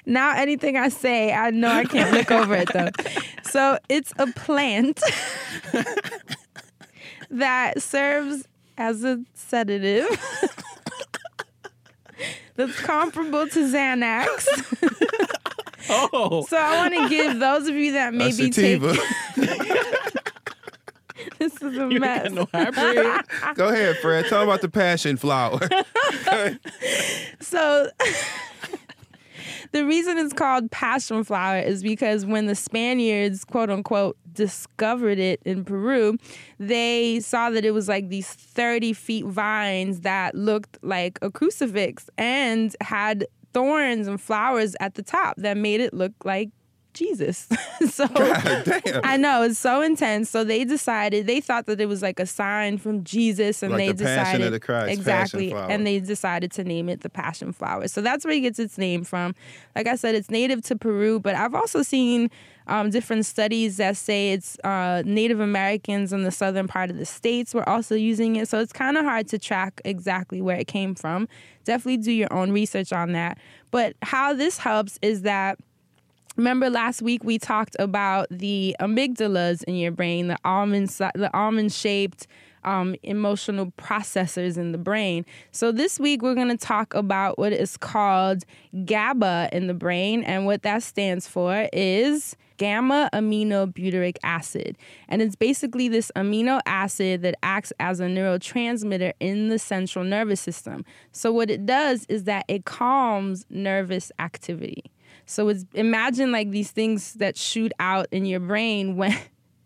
now anything I say, I know I can't look over it though. So it's a plant that serves as a sedative. That's comparable to Xanax. Oh, So I want to give those of you that A maybe take this is a you mess. no hybrid. Go ahead, Fred. Tell them about the passion flower. So the reason it's called passion flower is because when the Spaniards, quote unquote, discovered it in Peru, they saw that it was like these 30 feet vines that looked like a crucifix and had thorns and flowers at the top that made it look like Jesus. so. I know it's so intense. So they decided they thought that it was like a sign from Jesus, and Like they the Passion decided of the Christ, exactly, and they decided to name it the passion flower. So that's where it gets its name from. Like I said, it's native to Peru, but I've also seen um, different studies that say it's uh, Native Americans in the southern part of the states were also using it. So it's kind of hard to track exactly where it came from. Definitely do your own research on that. But how this helps is that Remember last week we talked about the amygdalas in your brain, the almond the almond shaped um, emotional processors in the brain. So this week we're going to talk about what is called GABA in the brain, and what that stands for is gamma aminobutyric acid. And it's basically this amino acid that acts as a neurotransmitter in the central nervous system. So what it does is that it calms nervous activity. So it's imagine like these things that shoot out in your brain when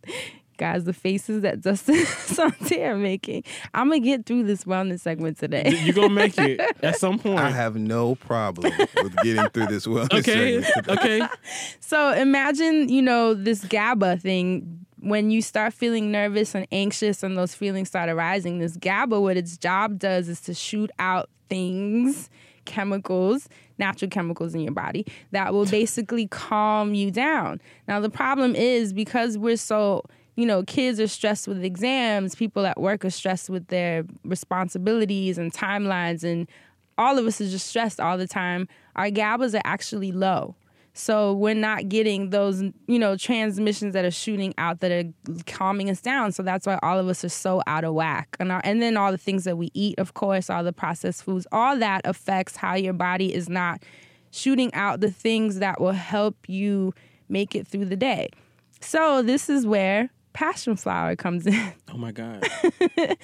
guys the faces that Dustin Sante are making. I'm gonna get through this wellness segment today. You're gonna make it at some point. I have no problem with getting through this wellness okay, segment. okay. So imagine, you know, this GABA thing. When you start feeling nervous and anxious and those feelings start arising, this GABA, what its job does is to shoot out things, chemicals, natural chemicals in your body that will basically calm you down. Now, the problem is because we're so you know, kids are stressed with exams, people at work are stressed with their responsibilities and timelines, and all of us are just stressed all the time. Our GABAs are actually low. So we're not getting those, you know, transmissions that are shooting out that are calming us down. So that's why all of us are so out of whack. And, our, and then all the things that we eat, of course, all the processed foods, all that affects how your body is not shooting out the things that will help you make it through the day. So this is where passion flower comes in. Oh my god.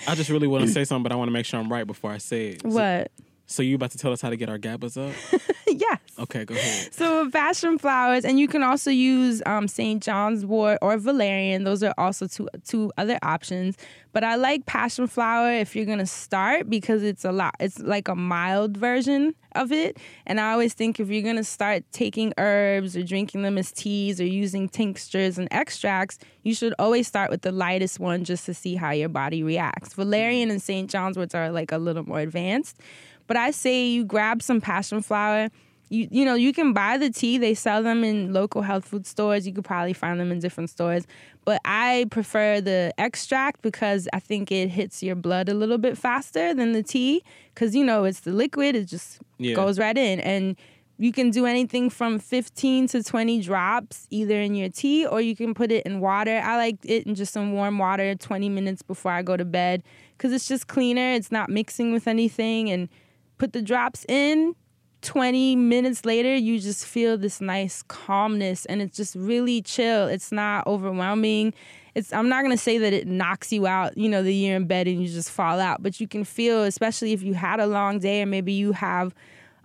I just really want to say something, but I want to make sure I'm right before I say it. So, what? so you about to tell us how to get our GABAs up? yes. Okay, go ahead. So passion flowers, and you can also use um, St. John's wort or valerian. Those are also two two other options. But I like passion flower if you're gonna start because it's a lot. It's like a mild version of it. And I always think if you're gonna start taking herbs or drinking them as teas or using tinctures and extracts, you should always start with the lightest one just to see how your body reacts. Valerian and St. John's worts are like a little more advanced. But I say you grab some passion flower you you know you can buy the tea. They sell them in local health food stores. You could probably find them in different stores. But i prefer the extract because i think it hits your blood a little bit faster than the tea. Because you know it's the liquid. It just Yeah. goes right in. And you can do anything from 15 to 20 drops either in your tea or you can put it in water. I like it in just some warm water 20 minutes before i go to bed because it's just cleaner. It's not mixing with anything. And put the drops in 20 minutes later, you just feel this nice calmness and it's just really chill. It's not overwhelming. It's I'm not going to say that it knocks you out, you know, the year in bed and you just fall out, but you can feel especially if you had a long day or maybe you have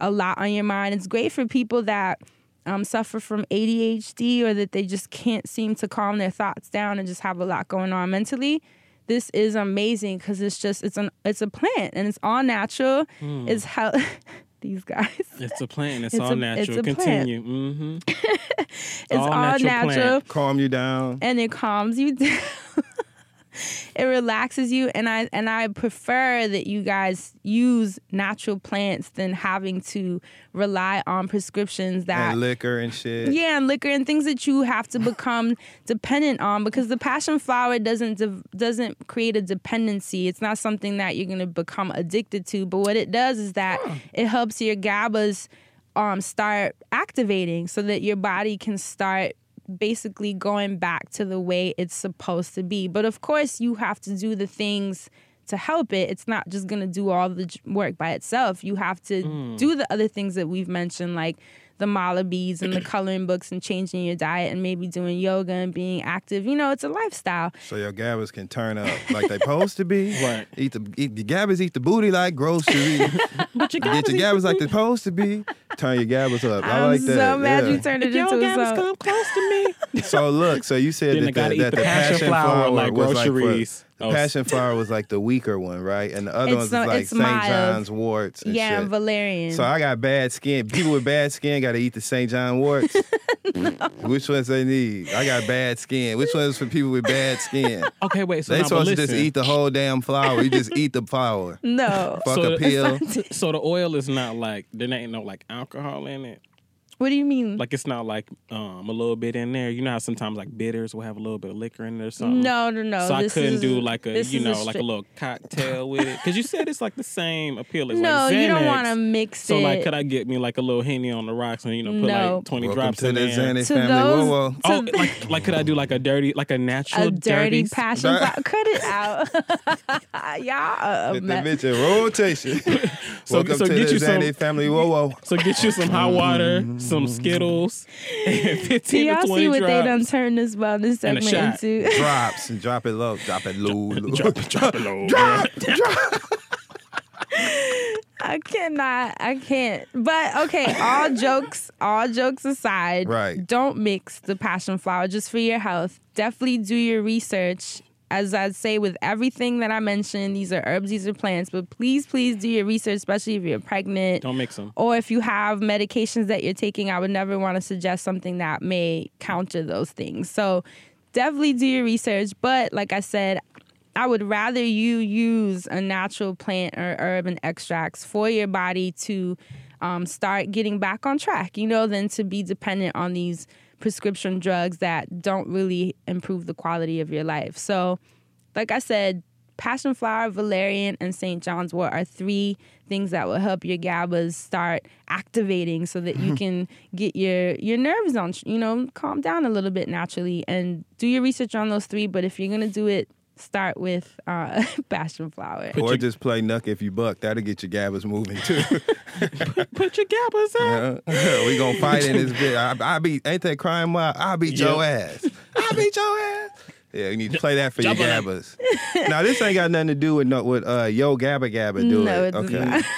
a lot on your mind. It's great for people that um, suffer from ADHD or that they just can't seem to calm their thoughts down and just have a lot going on mentally. This is amazing because it's just it's an it's a plant and it's all natural. It's how these guys. It's a plant. It's, It's all a- natural. it's a plant. Continue. Mm-hmm. It's all, natural, plant. Calm you down. and it calms you down. It relaxes you and I and I prefer that you guys use natural plants than having to rely on prescriptions that And liquor and shit. yeah, and liquor and things that you have to become dependent on because the passion flower doesn't de- doesn't create a dependency. It's not something that you're gonna become addicted to. But what it does is that it helps your GABAs um, start activating so that your body can start basically going back to the way it's supposed to be. But of course, you have to do the things to help it. It's not just going to do all the work by itself. You have to hmm. do the other things that we've mentioned, like the mala beads and the coloring books and changing your diet and maybe doing yoga and being active. You know, it's a lifestyle. So your gabbers can turn up like they supposed to be. Right. Eat the eat the gabbers eat the booty like groceries. But you Get your gabbers like they're supposed to be. Turn your gabbers up. I I'm like that. so mad yeah. you turned it into a song. close to me. So look, so you said Then that, I the, that the the passion passion flower flower like was like for- groceries. The Oh, passion flower was like the weaker one, right? And the other It's ones so- was like St. mild. John's warts. And Yeah, shit. and Valerian. So I got bad skin. People with bad skin got to eat the St. John warts. Which ones they need? I got bad skin. Which ones for people with bad skin? Okay, wait. So they now, supposed to listen. just eat the whole damn flower. You just eat the flower. no. Fuck So a the- pill. So the oil is not like there ain't no like alcohol in it. What do you mean? Like it's not like um a little bit in there. You know how sometimes like bitters will have a little bit of liquor in there or something. no, no, no. so I this couldn't is- do like a this you is know like a little cocktail with it because you said it's like the same appeal as No, like you don't want to mix So it. So like, could I get me like a little henny on the rocks and you know put No. like twenty Welcome drops to in the there? Xanax To family. those- Whoa, whoa. Oh, like like could I do like a dirty like a natural a dirty dirty passion Dirt- flower. Cut it out. Y'all are a Get mess. that bitch in rotation. So- Welcome so to get the you some- family. Whoa, whoa. So get you some hot water, some mm-hmm. Skittles, and Do y'all to twenty see what they done turned this wellness And a segment shot. into? Drops and drop it low. Drop it low. Drop it low. Drop, drop it low. I cannot. I can't. But okay, all jokes, all jokes aside, Right. Don't mix the passion flower just for your health. Definitely do your research. As I'd say with everything that I mentioned, these are herbs, these are plants, but please, please do your research, especially if you're pregnant. Don't mix them. or if you have medications that you're taking, I would never want to suggest something that may counter those things. So definitely do your research. But like I said, I would rather you use a natural plant or herb and extracts for your body to um, start getting back on track, you know, than to be dependent on these prescription drugs that don't really improve the quality of your life. So, like I said, passion flower, valerian, and St. John's wort are three things that will help your GABAs start activating so that you can get your your nerves on, you know, calm down a little bit naturally and do your research on those three. But if you're gonna do it, start with uh, passion flower. Or just play Knuck if you buck. That'll get your gabbers moving too. Put your gabbers out. Yeah. we gonna fight in this bit. I, I beat. Ain't that crime? Wild? I beat your ass. I beat your ass. Yeah, you need to play that for your Jump on gabbers. now this ain't got nothing to do with no, with uh, yo gabba gabba do No, it. it okay. not.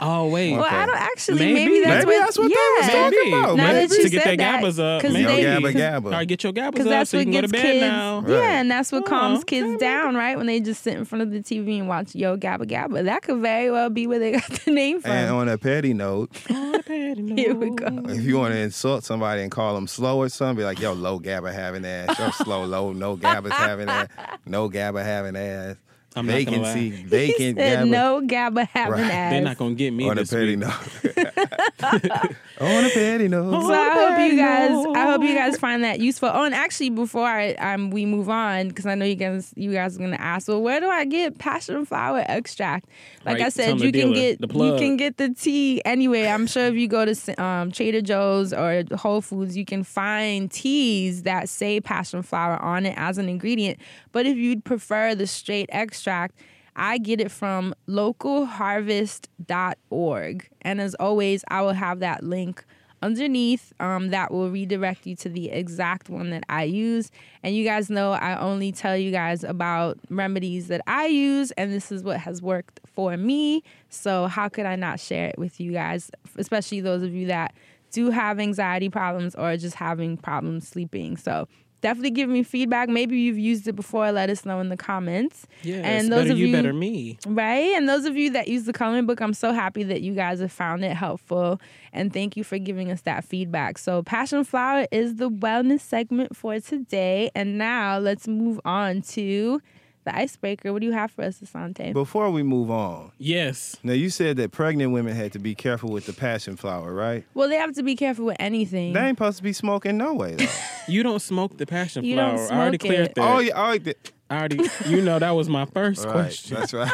Oh wait. Well, I don't actually. Maybe. Maybe, that's Maybe what. that's what yeah. they was talking Maybe. about. Now Maybe. that you to get said that, gabbas up. 'cause Maybe. Yo they- gabba gabba. All right, get your gabbas Because up that's so you what can go to gets bed kids. now. Right. Yeah, and that's what Oh, calms okay, kids down, right? When they just sit in front of the TV and watch Yo Gabba Gabba. That could very well be where they got the name from. And on a petty note, Here we go. if you want to insult somebody and call them slow or something, be like, yo, low gabba having ass. Yo, slow, low, no gabba's having ass. No gabba having ass. I'm not gonna lie. Vacancy, He vacant said gabba. no Gabba having Right. ass. They're not gonna get me on a this petty week. note. on a petty note. So I hope you guys, no. I hope you guys find that useful. Oh, and actually, before I, um, we move on, because I know you guys, you guys are gonna ask, well, where do I get passion flower extract? Like Right, I said, you can get, the you can get the tea anyway. I'm sure if you go to um, Trader Joe's or Whole Foods, you can find teas that say passion flower on it as an ingredient. But if you'd prefer the straight extract. I get it from localharvest.org. And as always, I will have that link underneath um, that will redirect you to the exact one that I use. And you guys know I only tell you guys about remedies that I use, and this is what has worked for me. So, how could I not share it with you guys, especially those of you that do have anxiety problems or just having problems sleeping? So, definitely give me feedback. Maybe you've used it before. Let us know in the comments. Yes, and those better of you, you better me. Right. And those of you that use the coloring book, I'm so happy that you guys have found it helpful. And thank you for giving us that feedback. So, Passion Flower is the wellness segment for today. And now let's move on to the icebreaker. What do you have for us, Asante? Before we move on, Yes. now you said that pregnant women had to be careful with the passion flower, right? Well, they have to be careful with anything. They ain't supposed to be smoking no way though. You don't smoke the passion You flower. don't I already smoke cleared it. that. oh, yeah, oh, yeah. I already, you know, that was my first Right, question. that's right.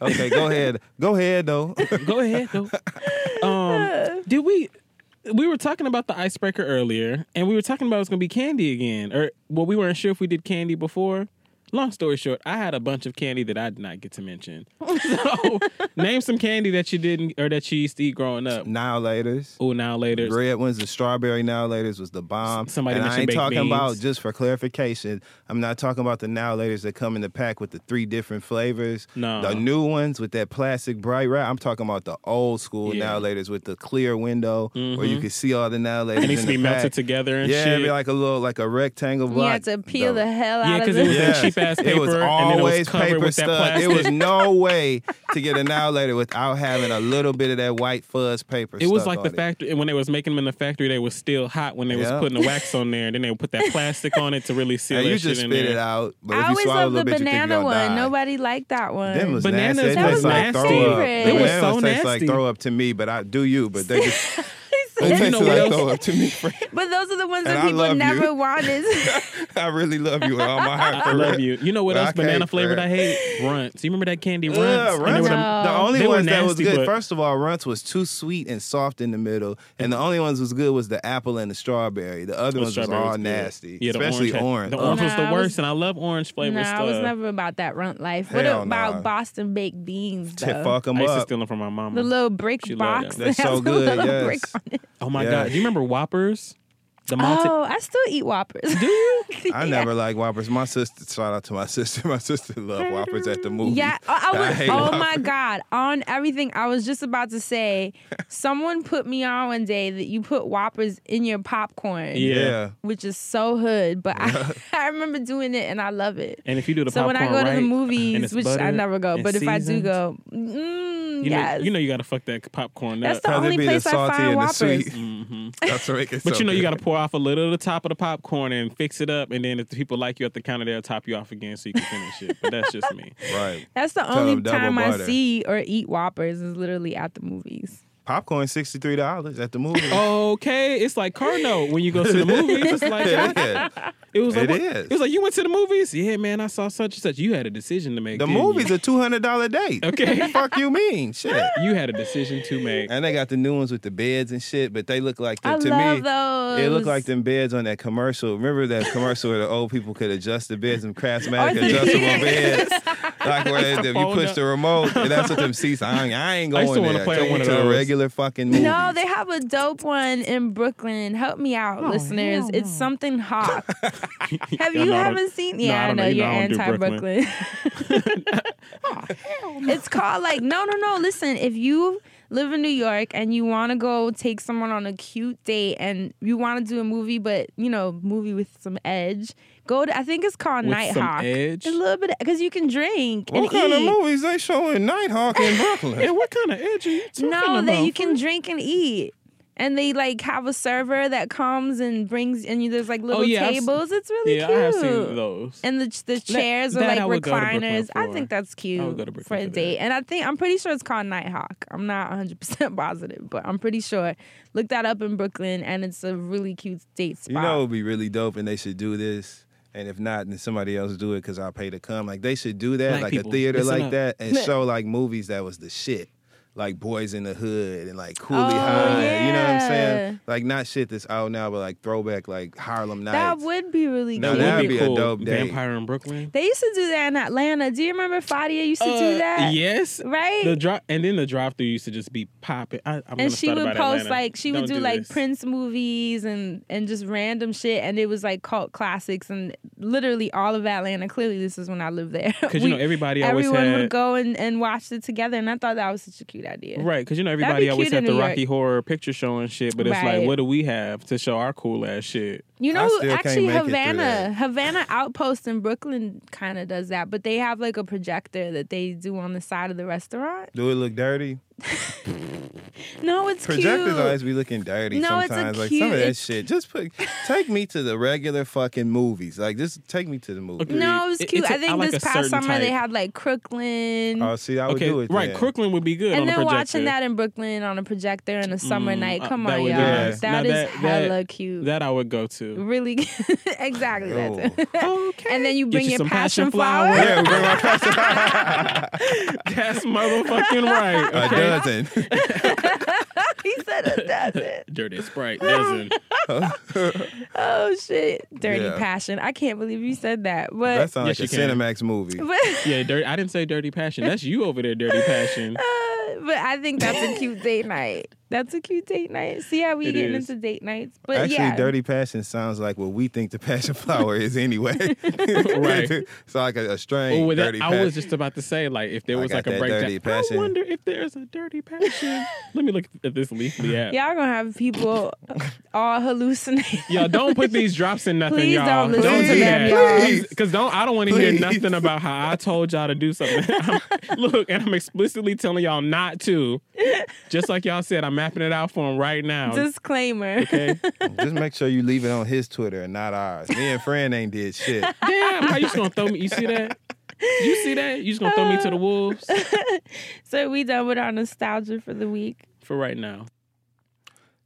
Okay, go ahead. Go ahead though. Go ahead, though. Um, did we? We were talking about the icebreaker earlier, and we were talking about it's gonna be candy again. Or well, we weren't sure if we did candy before. Long story short, I had a bunch of candy that I did not get to mention. So name some candy that you didn't or that you used to eat growing up. Now laters. Oh, now later. Red ones, the strawberry now laters was the bomb. Somebody and I mentioned ain't talking beans. about just for clarification. I'm not talking about the now laters that come in the pack with the three different flavors. No. the new ones with that plastic bright wrap. I'm talking about the old school Yeah. now laters with the clear window where you mm-hmm. can see all the now laters. It needs in to be the melted pack. together and Yeah, shit. it'd be like a little like a rectangle You block. had to peel the hell yeah, out of because it was it. cheap ass paper It was and it always was covered paper with that stuff. plastic. It was no way to get annihilated without having a little bit of that white fuzz paper. It was stuck like the on it. factory, when they was making them in the factory, they was still hot when they was putting the wax on there, and then they would put that plastic on it to really seal And that you just in spit there. it out. But I if you always swallow a love the little bit, you think banana you're gonna one. die. Nobody liked that one. Them was Bananas nasty. They was taste like nasty. throw. Favorite. It was so taste like throw up to me, but I do you. But they just They you know what else? throw up to me. But those are the ones And that I people never you. never wanted. I really love you with all my heart. I love real. you. You know what But else banana flavored I hate? Runts. You remember that candy runts? Yeah, runts. were the- No. The only They were ones that was good. but- First of all, runts was too sweet and soft in the middle, and the only ones was good was the apple and the strawberry. The other the ones was all was good. nasty, Yeah, the especially orange. had- orange. The orange was the worst, and I love orange flavored stuff. I was never about that runt life. What about. Boston baked beans fuck them I used to up. steal them from my mama. The little brick box. That's so has a good, little yes. Brick on it. oh my Yeah. god! Do you remember Whoppers? The multi. Oh, I still eat Whoppers. Do you? I never like Whoppers. My sister, shout out to my sister. My sister loved Whoppers at the movie. Yeah, I, I was. hate oh Whoppers. my god! On everything, I was just about to say. someone put me on one day that you put Whoppers in your popcorn. Yeah. Yeah. Which is so hood, but I, I remember doing it and I love it. And if you do the popcorn, so when I popcorn go to the movies, which I never go, and but if I do go, mm, you know, you know you got to fuck that popcorn that's up. the 'Cause it only be the place I salty find and the Whoppers. sweet. hmm That's what make it But so you know you got to pour off a little of the top of the popcorn and fix it up, and then if the people like you at the counter, they'll top you off again so you can finish it. But that's just me. right. That's the Tell only them double time I see or eat Whoppers is literally at the movies. Popcorn sixty three dollars at the movie. Okay, it's like car note when you go to the movies. It's like yeah. it was like It what? is. It was like you went to the movies. Yeah, man, I saw such and such. You had a decision to make. The didn't you? movie's a two hundred dollar date. Okay. Fuck you mean shit. You had a decision to make. And they got the new ones with the beds and shit, but they look like the, I to love me. those. It looked like them beds on that commercial. Remember that commercial where the old people could adjust the beds and Craftsmatic oh, adjustable beds, like where used if you push up. the remote. And that's what them seats. I ain't, I ain't I going used to wanna there. play Take one me of to the those. regular fucking movie. No, they have a dope one in Brooklyn. Help me out, Oh, listeners. It's something hot. have you no, I don't- haven't seen? no, Yeah, I I know know. You you're know I don't do anti-Brooklyn. Oh, it's called like no, no, no. Listen, if you live in New York and you want to go take someone on a cute date and you want to do a movie, but you know, movie with some edge, go to. I think it's called With some Nitehawk. edge? A little bit because you can drink what and kind eat. of movies they showing Nitehawk in Brooklyn? Yeah, what kind of edge are you talking No, about? that you can drink and eat. And they like have a server that comes and brings and you, there's like oh, little Oh, yeah, I've tables. It's really Yeah, cute. I have seen those. And the the chairs are that like I would go to recliners. I think that's I cute would go to for a for that. date. And I think I'm pretty sure it's called Nitehawk. I'm not 100 percent positive, but I'm pretty sure. Look that up in Brooklyn, and it's a really cute date spot. You know, it would be really dope, and they should do this. And if not, then somebody else do it because I'll pay to come. Like they should do that, Black like people, a theater listen like up. that, and show like movies that was the shit. Like Boys in the Hood and like Cooley Oh, High. You know what I'm saying? Like not shit that's out now, but like throwback like Harlem Nights. that would be really Now cute. that'd Would be a dope date. Vampire in Brooklyn. They used to do that in Atlanta. Do you remember Fadia used to Uh, do that? Yes. Right? The drop and then the drive through used to just be popping. I, I'm and she would post Atlanta. like she would Don't do, like this. Prince movies and and just random shit, and it was like cult classics and literally all of Atlanta. Clearly, this is when I lived there. Because you know everybody always everyone had would go and, and watch it together, and I thought that was such a cute idea. right. Because you know everybody always cute had the New York. Rocky Horror Picture Show and shit. But it's Right. like, what do we have to show our cool ass shit? You know, who- actually, make it through Habana. Habana Outpost in Brooklyn kind of does that, but they have like a projector that they do on the side of the restaurant. Do it look dirty? No, it's Projectors cute. always be looking dirty No, it's a sometimes. Like cute- some of that it's- shit. Just put take me to the regular fucking movies. Like just take me to the movies. Agreed. No, it was cute. it's a- I think I like this past certain summer they had like Crooklyn. Oh, see, I would okay, do it. right. then. Crooklyn would be good and on a then projector. watching that in Brooklyn on a projector in a summer Mm, night. uh, Come that on, y'all. be nice. That Now is that- hella that- cute. That I would go to. really, exactly Oh. that. Okay. and then you bring you your passion, passion flower. flower. Yeah, we bring my passion. That's motherfucking right. Okay. Dozen. he he said a dozen. Dirty Sprite dozen. Oh shit, dirty Yeah. passion. I can't believe you said that. But That sounds Yes, like a you can. Cinemax movie. but, Yeah, dirty. I didn't say dirty passion. That's you over there, dirty passion. uh, but I think that's a cute date night. That's a cute date night. See how we It getting is. into date nights. But Actually, yeah, dirty passion sounds like what we think the passion flower is anyway. Right. It's like a, a strain. Oh, well, that, dirty I was just about to say, like, if there I was like a breakdown, dirty passion. I wonder if there's a dirty passion. Let me look at this Leafly app. y'all gonna have people all hallucinate. Y'all don't put these drops in nothing, Please y'all. don't listen to do that. y'all. Because don't I don't want to hear nothing about how I told y'all to do something. Look, and I'm explicitly telling y'all not to. Just like y'all said, I'm mapping it out for him right now. Disclaimer. okay. Just make sure you leave it on his Twitter and not ours. Me and Fran ain't did shit. Damn, how you just gonna throw me? You see that? You see that? You just gonna throw me to the wolves So we done with our nostalgia for the week. for right now.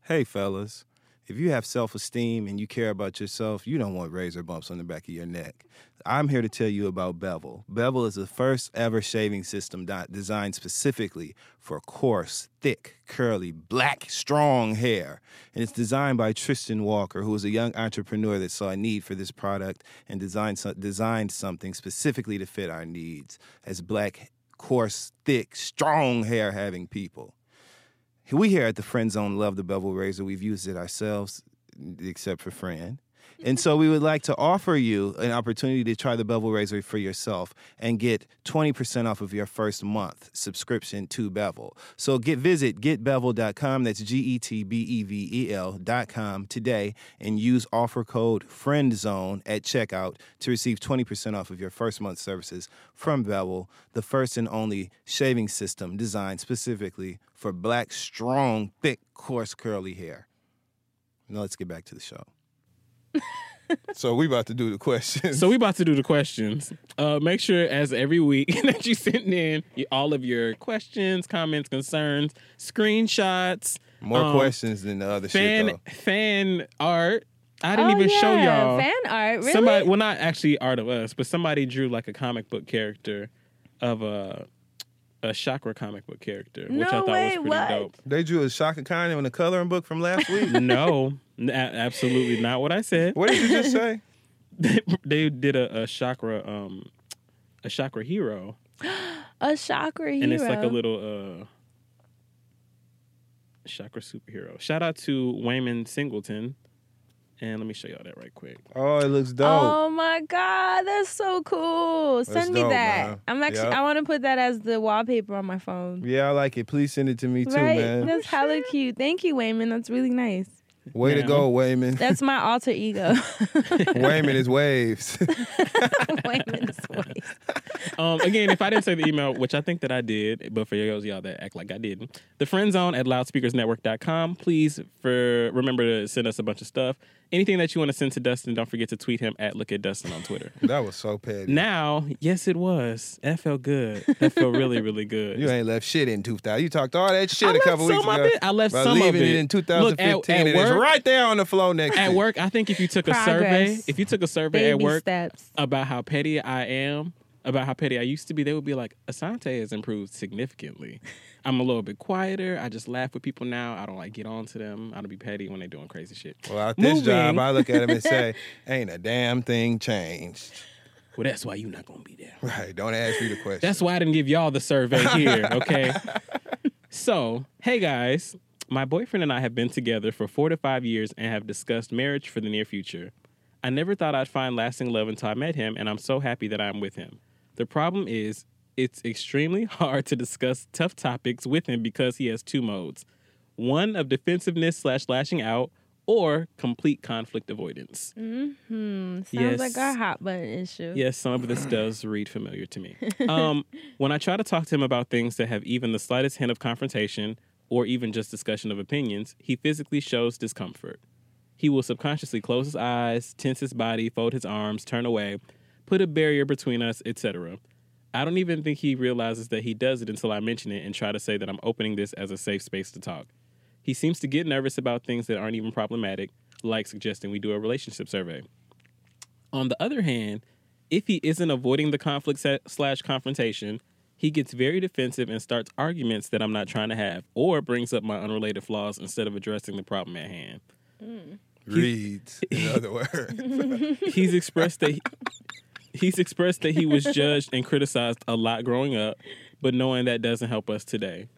Hey, fellas, if you have self esteem and you care about yourself, you don't want razor bumps on the back of your neck. I'm here to tell you about Bevel. Bevel is the first ever shaving system designed specifically for coarse, thick, curly, black, strong hair. And it's designed by Tristan Walker, who was a young entrepreneur that saw a need for this product and designed, designed something specifically to fit our needs as black, coarse, thick, strong hair having people. We here at the Friend Zone love the bevel razor. We've used it ourselves, except for Fran. And so we would like to offer you an opportunity to try the bevel razor for yourself and get 20% off of your first month subscription to Bevel. So get visit getbevel.com, that's G E T B E V E L.com today and use offer code FRIENDZONE at checkout to receive 20% off of your first month services from Bevel, the first and only shaving system designed specifically for black, strong, thick, coarse, curly hair. Now let's get back to the show. so we about to do the questions. So we about to do the questions. Uh, make sure, as every week, that you send in all of your questions, comments, concerns, screenshots, More um, questions than the other shit fan though. fan art. I didn't oh, even yeah. show y'all. fan art. Really? Somebody, well, not actually art of us, but somebody drew like a comic book character of a a chakra comic book character, which I thought way, was pretty what? dope. They drew a Chaka Khan in the coloring book from last week. No, n- a- absolutely not what I said. what did you just say? They, they did a, a chakra um a chakra hero, a chakra hero. and it's like a little uh chakra superhero. Shout out to Wayman Singleton. And let me show y'all that right quick. Oh, it looks dope. Oh my god, that's so cool! Send me dope, that. man. I'm actually. Yep. I want to put that as the wallpaper on my phone. Yeah, I like it. Please send it to me too, right? man. That's hella cute. Thank you, Wayman. That's really nice. Way to Yeah. go, Wayman. That's my alter ego. Wayman is waves. Wayman's voice. Um, again, if I didn't say the email, which I think that I did, but for those of y'all that act like I didn't, the friend zone at loudspeakersnetwork.com. Please for remember to send us a bunch of stuff. Anything that you want to send to Dustin, don't forget to tweet him at look at Dustin on Twitter. that was so petty. now, yes, it was. That felt good. That felt really, really good. You ain't left shit in 2000. You talked all that shit I a couple weeks some of ago. it. I left By some of it. it in Look, 2015, at- at and it's work- right there on the floor next At to work, I think if you took a survey, if you took a survey at work steps. about how petty I am, about how petty I used to be, they would be like, Asante has improved significantly. I'm a little bit quieter. I just laugh with people now. I don't like get on to them. I don't be petty when they're doing crazy shit. Well, at this Moving. job, I look at them and say, ain't a damn thing changed. Well, that's why you're not gonna be there. Right. Don't ask me the question. That's why I didn't give y'all the survey here, okay? so, hey guys, my boyfriend and I have been together for four to five years and have discussed marriage for the near future. I never thought I'd find lasting love until I met him, and I'm so happy that I'm with him. The problem is, it's extremely hard to discuss tough topics with him because he has two modes one of defensiveness slash lashing out, or complete conflict avoidance. Hmm. Sounds Yes. like a hot button issue. Yes, some of this does read familiar to me. Um, when I try to talk to him about things that have even the slightest hint of confrontation or even just discussion of opinions, he physically shows discomfort. He will subconsciously close his eyes, tense his body, fold his arms, turn away, put a barrier between us, etc. I don't even think he realizes that he does it until I mention it and try to say that I'm opening this as a safe space to talk. He seems to get nervous about things that aren't even problematic, like suggesting we do a relationship survey. On the other hand, if he isn't avoiding the conflict slash confrontation, He gets very defensive and starts arguments that I'm not trying to have, or brings up my unrelated flaws instead of addressing the problem at hand. Hmm. Reads, in other words. He's expressed that he, he's expressed that he was judged and criticized a lot growing up, but knowing that doesn't help us today.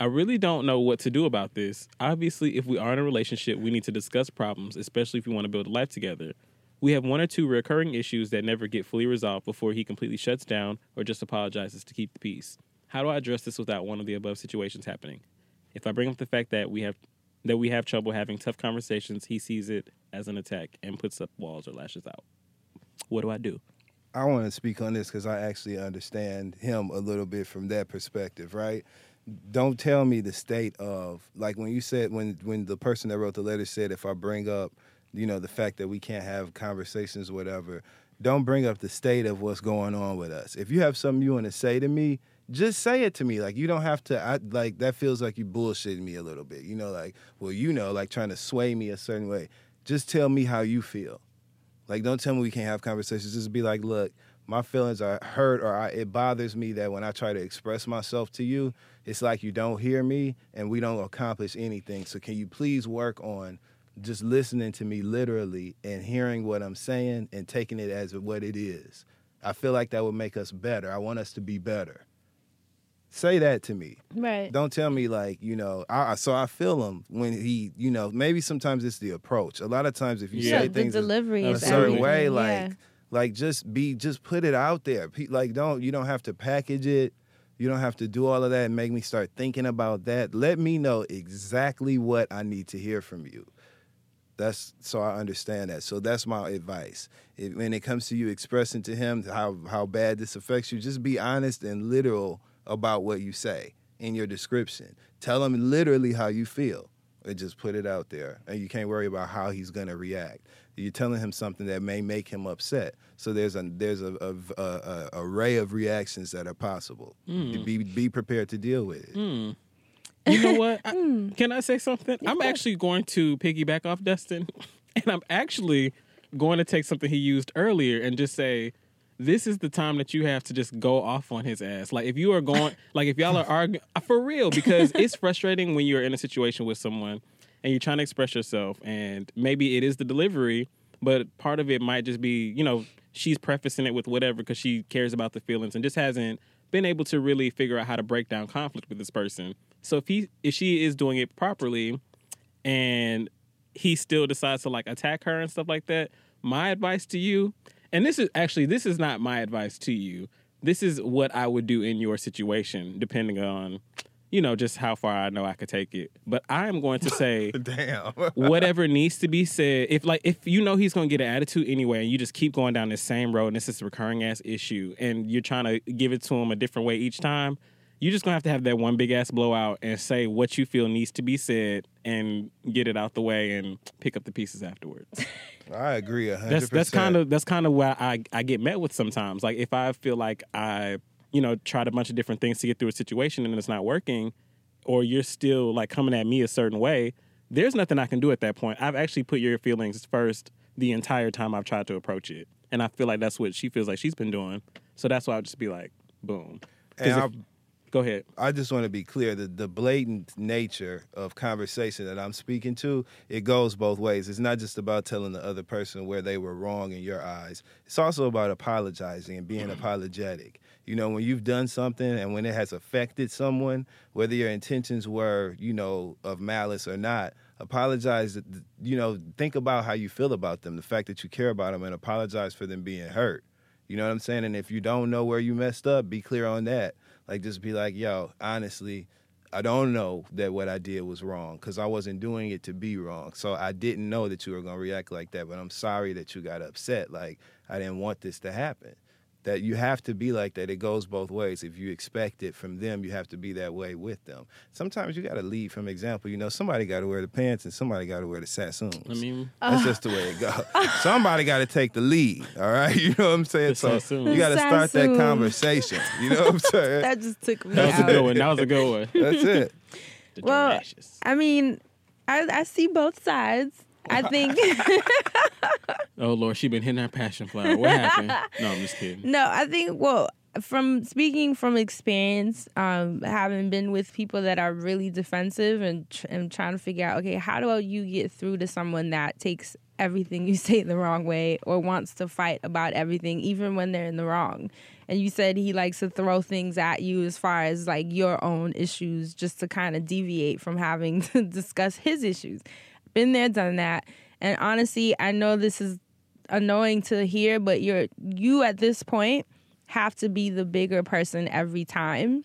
I really don't know what to do about this. Obviously, if we are in a relationship, we need to discuss problems, especially if we want to build a life together. We have one or two recurring issues that never get fully resolved before he completely shuts down or just apologizes to keep the peace. How do I address this without one of the above situations happening? If I bring up the fact that we have that we have trouble having tough conversations, he sees it as an attack and puts up walls or lashes out. What do I do? I want to speak on this because I actually understand him a little bit from that perspective, right? Don't tell me the state of like when you said when when the person that wrote the letter said if I bring up, you know, the fact that we can't have conversations, whatever. Don't bring up the state of what's going on with us. If you have something you want to say to me, just say it to me. Like you don't have to. I like that feels like you bullshitting me a little bit. You know, like well, you know, like trying to sway me a certain way. Just tell me how you feel. Like, don't tell me we can't have conversations. Just be like, look, my feelings are hurt, or I, it bothers me that when I try to express myself to you, it's like you don't hear me and we don't accomplish anything. So, can you please work on just listening to me literally and hearing what I'm saying and taking it as what it is? I feel like that would make us better. I want us to be better. Say that to me. Right. Don't tell me like you know. I, I- so I feel him when he, you know, maybe sometimes it's the approach. A lot of times if you Yeah, say the things a- delivery a is certain everything, way, yeah. like like just be, just put it out there. Like don't you don't have to package it. You don't have to do all of that and make me start thinking about that. Let me know exactly what I need to hear from you. That's so I understand that. So that's my advice. If, when it comes to you expressing to him how how bad this affects you, just be honest and literal about what you say in your description. Tell him literally how you feel, and just put it out there. And you can't worry about how he's gonna react. You're telling him something that may make him upset. So there's a there's a, a, a, a array of reactions that are possible. Be be prepared to deal with it. Hmm. You know what? I- can I say something? I'm actually going to piggyback off Dustin, and I'm actually going to take something he used earlier and just say, "This is the time that you have to just go off on his ass." Like if you are going, like if y'all are arguing for real, because it's frustrating when you're in a situation with someone and you're trying to express yourself, and maybe it is the delivery, but part of it might just be, you know, she's prefacing it with whatever because she cares about the feelings and just hasn't been able to really figure out how to break down conflict with this person. So if he if she is doing it properly and he still decides to like attack her and stuff like that, my advice to you, and this is actually this is not my advice to you. This is what I would do in your situation depending on you know just how far I know I could take it. But I am going to say Damn. whatever needs to be said. If like if you know he's gonna get an attitude anyway, and you just keep going down this same road, and this recurring ass issue, and you're trying to give it to him a different way each time, you're just gonna have to have that one big ass blowout and say what you feel needs to be said, and get it out the way, and pick up the pieces afterwards. I agree a hundred That's that's kind of that's kind of where I I get met with sometimes. Like if I feel like I you know tried a bunch of different things to get through a situation and it's not working, or you're still like coming at me a certain way, there's nothing I can do at that point. I've actually put your feelings first the entire time I've tried to approach it, and I feel like that's what she feels like she's been doing. So that's why I'll just be like, boom. And if- go ahead. I just want to be clear that the blatant nature of conversation that I'm speaking to, it goes both ways. It's not just about telling the other person where they were wrong in your eyes. It's also about apologizing and being mm-hmm. apologetic. You know, when you've done something and when it has affected someone, whether your intentions were, you know, of malice or not, apologize, you know, think about how you feel about them, the fact that you care about them and apologize for them being hurt. You know what I'm saying? And if you don't know where you messed up, be clear on that. Like just be like, yo, honestly, I don't know that what I did was wrong because I wasn't doing it to be wrong. So I didn't know that you were gonna react like that. But I'm sorry that you got upset. Like I didn't want this to happen. That you have to be like that. It goes both ways. If you expect it from them, you have to be that way with them. Sometimes you got to lead from example. You know, somebody got to wear the pants and somebody got to wear the sassoons. I mean, That's uh. just the way it goes. Somebody got to take the lead, all right? You know what I'm saying? The So sassoon. you got to start that conversation. You know what I'm saying? That just took me that was a good one. That was a good one. That's it. The Well, I mean, I, I see both sides. I think oh Lord, she been hitting her passion flower. What happened? No, I'm just kidding. no, I think well, from speaking from experience, um, having been with people that are really defensive and tr- and trying to figure out, okay, how do you get through to someone that takes everything you say the wrong way or wants to fight about everything, even when they're in the wrong? And you said he likes to throw things at you as far as like your own issues, just to kind of deviate from having to discuss his issues. Been there, done that. And honestly, I know this is annoying to hear, but you're you at this point have to be the bigger person every time.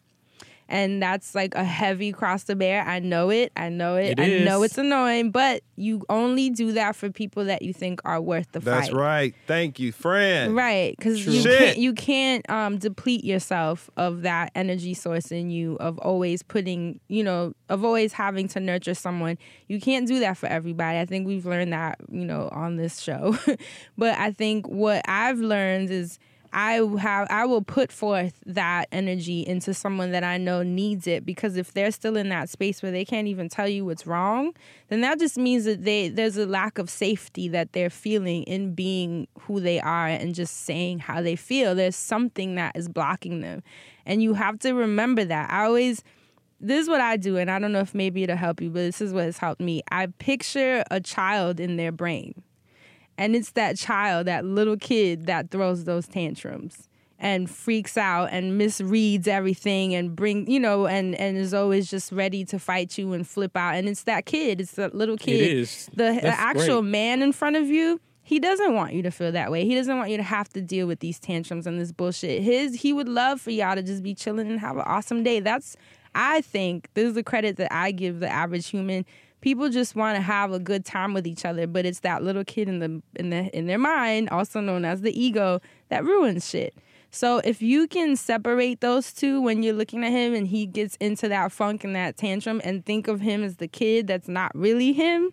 And that's like a heavy cross to bear. I know it. I know it. It I know it's annoying, but you only do that for people that you think are worth the That's fight. That's right. Thank you, friend. Right, because you Shit. can't you can't um, deplete yourself of that energy source in you of always putting you know of always having to nurture someone. You can't do that for everybody. I think we've learned that you know on this show, but I think what I've learned is. I have I will put forth that energy into someone that I know needs it because if they're still in that space where they can't even tell you what's wrong, then that just means that they there's a lack of safety that they're feeling in being who they are and just saying how they feel. There's something that is blocking them. And you have to remember that. I always this is what I do, and I don't know if maybe it'll help you, but this is what has helped me. I picture a child in their brain. And it's that child, that little kid that throws those tantrums and freaks out and misreads everything and bring you know and and is always just ready to fight you and flip out. And it's that kid it's that little kid. It is. the, the actual great. man in front of you he doesn't want you to feel that way. He doesn't want you to have to deal with these tantrums and this bullshit. His he would love for y'all to just be chilling and have an awesome day. That's i think this is the credit that i give the average human people just want to have a good time with each other but it's that little kid in the in the in their mind also known as the ego that ruins shit so if you can separate those two when you're looking at him and he gets into that funk and that tantrum and think of him as the kid that's not really him,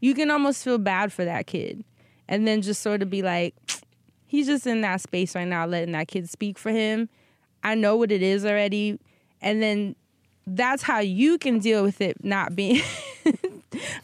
you can almost feel bad for that kid. And then just sort of be like, he's just in that space right now, letting that kid speak for him. I know what it is already. And then that's how you can deal with it not being.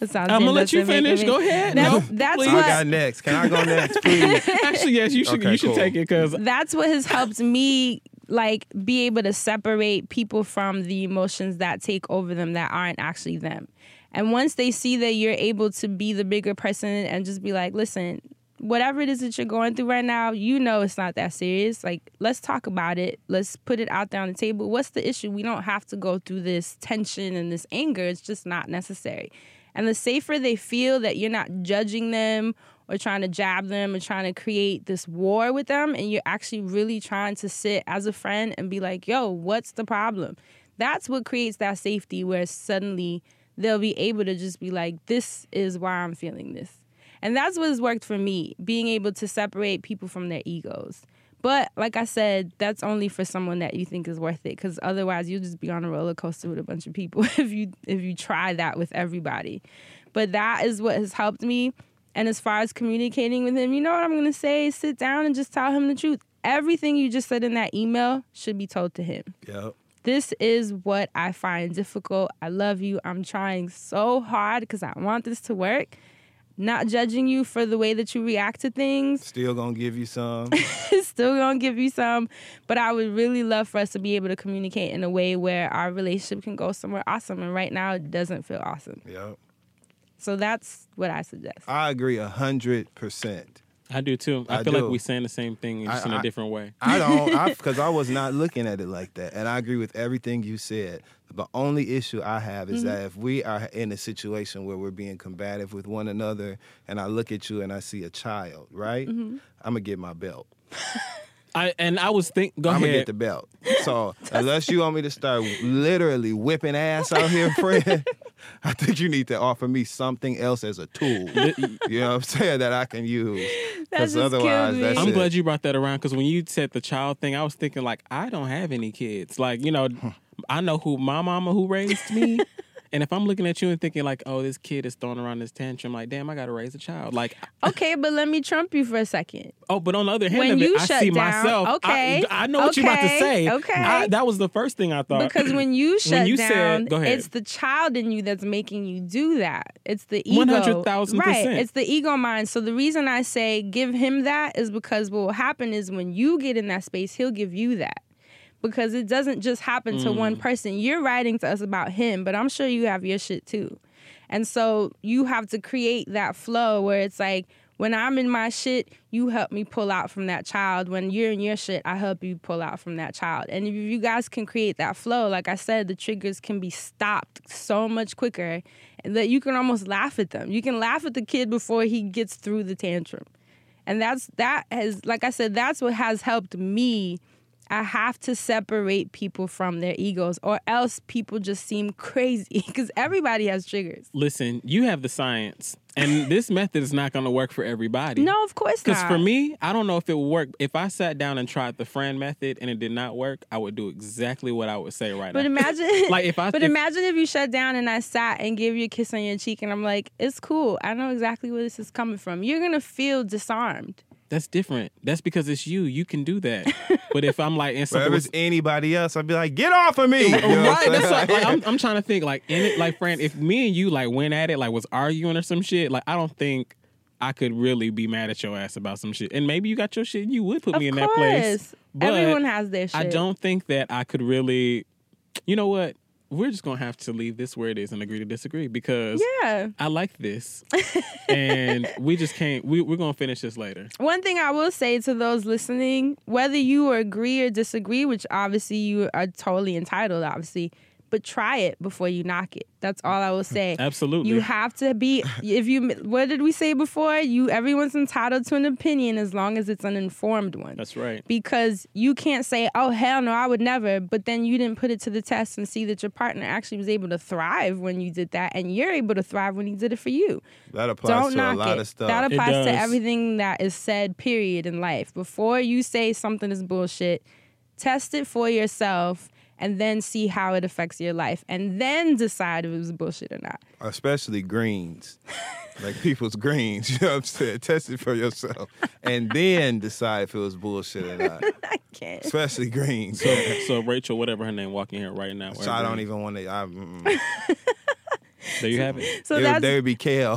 I'm gonna let you doesn't make finish. Go ahead. That's, No, that's please. I got next. Can I go next, please? Actually, yes, you should. Okay, you should cool. take it because that's what has helped me like be able to separate people from the emotions that take over them that aren't actually them. And once they see that you're able to be the bigger person and just be like, listen, whatever it is that you're going through right now, you know it's not that serious. Like, let's talk about it. Let's put it out there on the table. What's the issue? We don't have to go through this tension and this anger. It's just not necessary. And the safer they feel that you're not judging them or trying to jab them or trying to create this war with them, and you're actually really trying to sit as a friend and be like, yo, what's the problem? That's what creates that safety where suddenly they'll be able to just be like, this is why I'm feeling this. And that's what has worked for me, being able to separate people from their egos. But like I said, that's only for someone that you think is worth it, because otherwise you'll just be on a roller coaster with a bunch of people if you if you try that with everybody. But that is what has helped me. And as far as communicating with him, you know what I'm gonna say? Sit down and just tell him the truth. Everything you just said in that email should be told to him yep. this is what I find difficult. I love you. I'm trying so hard because I want this to work. Not judging you for the way that you react to things. Still gonna give you some. Still gonna give you some, but I would really love for us to be able to communicate in a way where our relationship can go somewhere awesome. And right now, it doesn't feel awesome. yep. So that's what I suggest. I agree a hundred percent. I do too. I, I feel do. like we're saying the same thing just I- in a I- different way. I don't, because I, was not looking at it like that, and I agree with everything you said. The only issue I have is mm-hmm. that if we are in a situation where we're being combative with one another, and I look at you and I see a child, right? Mm-hmm. I'm gonna get my belt. I and I was think. Go I'm gonna get the belt. So unless you want me to start literally whipping ass out here, friend, I think you need to offer me something else as a tool. you know what I'm saying that I can use. Because just killed otherwise, that's I'm it. glad you brought that around because when you said the child thing, I was thinking like I don't have any kids. Like you know, I know who my mama who raised me, And if I'm looking at you and thinking like, oh, this kid is throwing around this tantrum, like, damn, I got to raise a child. Like, Okay, but let me trump you for a second. oh, but on the other hand When of it, you I shut see down- myself. Okay, I, know what you're about to say. okay. I- that was the first thing I thought. Because when you shut you down, said- go ahead. it's the child in you that's making you do that. It's the ego. 100,000%. Right. It's the ego mind. So the reason I say give him that is because what will happen is when you get in that space, he'll give you that. Because it doesn't just happen to Mm. one person. You're writing to us about him, but I'm sure you have your shit too. And so you have to create that flow where it's like, when I'm in my shit, you help me pull out from that child. When you're in your shit, I help you pull out from that child. And if you guys can create that flow, like I said, the triggers can be stopped so much quicker that you can almost laugh at them. You can laugh at the kid before he gets through the tantrum. And that's that has like I said, that's what has helped me. I have to separate people from their egos, or else people just seem crazy because everybody has triggers. Listen, you have the science, and this method is not going to work for everybody. No, of course not. Because for me, I don't know if it would work. If I sat down and tried the Fran method and it did not work, I would do exactly what I would say right But now. imagine, Like, if I- but if- imagine if you shut down and I sat and gave you a kiss on your cheek, and I'm like, it's cool. I know exactly where this is coming from. You're gonna feel disarmed. That's different. That's because it's you. You can do that. but if I'm like, and But if was, it's anybody else, I'd be like, get off of me. You oh, know I'm right, that's saying? what, like, I'm, I'm trying to think like in it, like Fran, if me and you like went at it, like was arguing or some shit, like I don't think I could really be mad at your ass about some shit. And maybe you got your shit, and you would put Of me in course, that place. But everyone has their shit. I don't think that I could really. You know what? We're just gonna have to leave this where it is and agree to disagree because Yeah. I like this, and we just can't. We, we're gonna finish this later. One thing I will say to those listening, whether you agree or disagree, which obviously you are totally entitled, obviously, but try it before you knock it. That's all I will say. Absolutely. You have to be if you what did we say before? You everyone's entitled to an opinion as long as it's an informed one. That's right. because you can't say, "Oh hell no, I would never," but then you didn't put it to the test and see that your partner actually was able to thrive when you did that, and you're able to thrive when he did it for you. That applies Don't to knock a lot it. of stuff. That applies to everything that is said. Period in life. Before you say something is bullshit, test it for yourself. And then see how it affects your life, and then decide if it was bullshit or not. Especially greens. like people's greens. You know what I'm saying? Test it for yourself. And then decide if it was bullshit or not. I can't. Especially greens. So, so Rachel, whatever her name, walking here right now. So I don't even want to. I, mm, There you have it. So there, that's there would be kale.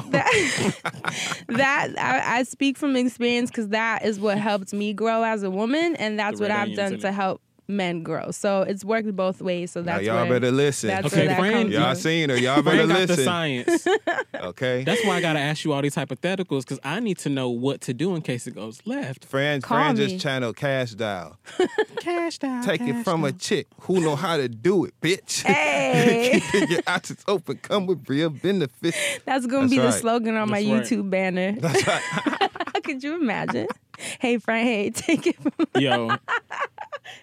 that I, I speak from experience because that is what helped me grow as a woman, and that's The what I've done to it. help men grow. So it's worked both ways. So now that's y'all where, better listen. That's Okay, where Fran, Y'all from. seen her. Y'all better Fran got the listen. science. Okay. That's why I gotta ask you all these hypotheticals because I need to know what to do in case it goes left. Fran, Call Fran me. just channeled Cash Doll. Cash down. Take it from a chick who know how to do it, bitch. Hey. Keep your options open. Come with real benefits. That's gonna That's be the slogan on my right. YouTube banner. That's right. Could you imagine? hey, Frank, hey, take it. From Yo,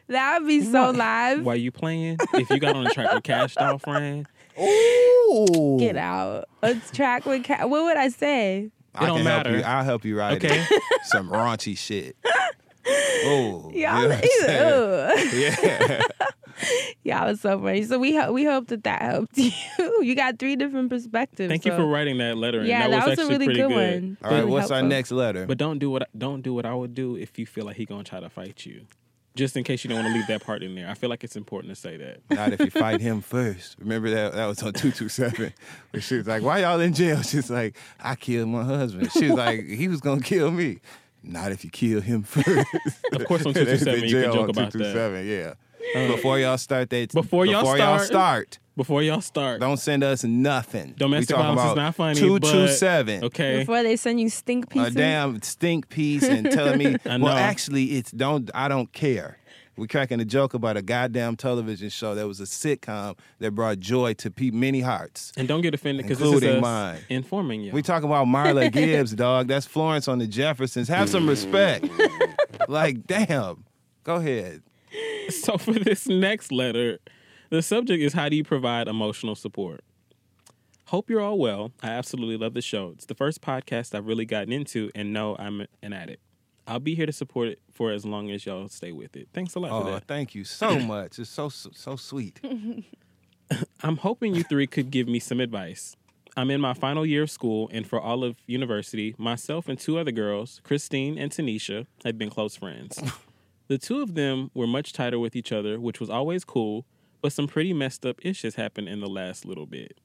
that would be so live. while you playing, if you got on the track with Cash Doll, Fran, Ooh. Get out. Let's track with. Cash. what would I say? I don't can matter. Help you. I'll help you write Okay. it. Some raunchy shit. Oh, Y'all, you know what I'm saying? ew. yeah. Y'all are so funny. So we ho- we hope that that helped you. You got three different perspectives. thank you for writing that letter. Yeah, that, that was, was a really good good. one. All right. Really What's our next letter? But don't do what don't do what I would do if you feel like he gonna try to fight you. Just in case you don't want to leave that part in there. I feel like it's important to say that. Not if you fight him first. Remember that that was on two two seven. Where she was like, "Why y'all in jail?" She's like, "I killed my husband." She was like, "He was gonna kill me." Not if you kill him first. Of course, on They 227 in you can jail joke about that. 227, Yeah. Uh, before y'all start that. Before y'all start- start, Before y'all start, don't send us nothing. Domestic we talking violence is not funny, Two but- two seven. okay. Before they send you stink pieces. A pieces. damn stink piece and telling me, I know. well, actually, it's don't. I don't care. We're cracking a joke about a goddamn television show that was a sitcom that brought joy to pe- many hearts. And don't get offended because this is Including us mine. informing you. We talking about Marla Gibbs, dog. That's Florence on the Jeffersons. Have some respect. like, damn. Go ahead. So for this next letter, the subject is how do you provide emotional support? Hope you're all well. I absolutely love the show. It's the first podcast I've really gotten into and know I'm an addict. I'll be here to support it for as long as y'all stay with it. Thanks a lot for Oh, that. thank you so much. It's so so sweet. I'm hoping you three could give me some advice. I'm in my final year of school, and for all of university, myself and two other girls, Christine and Tanisha, have been close friends. the two of them were much tighter with each other, which was always cool, but some pretty messed up issues happened in the last little bit.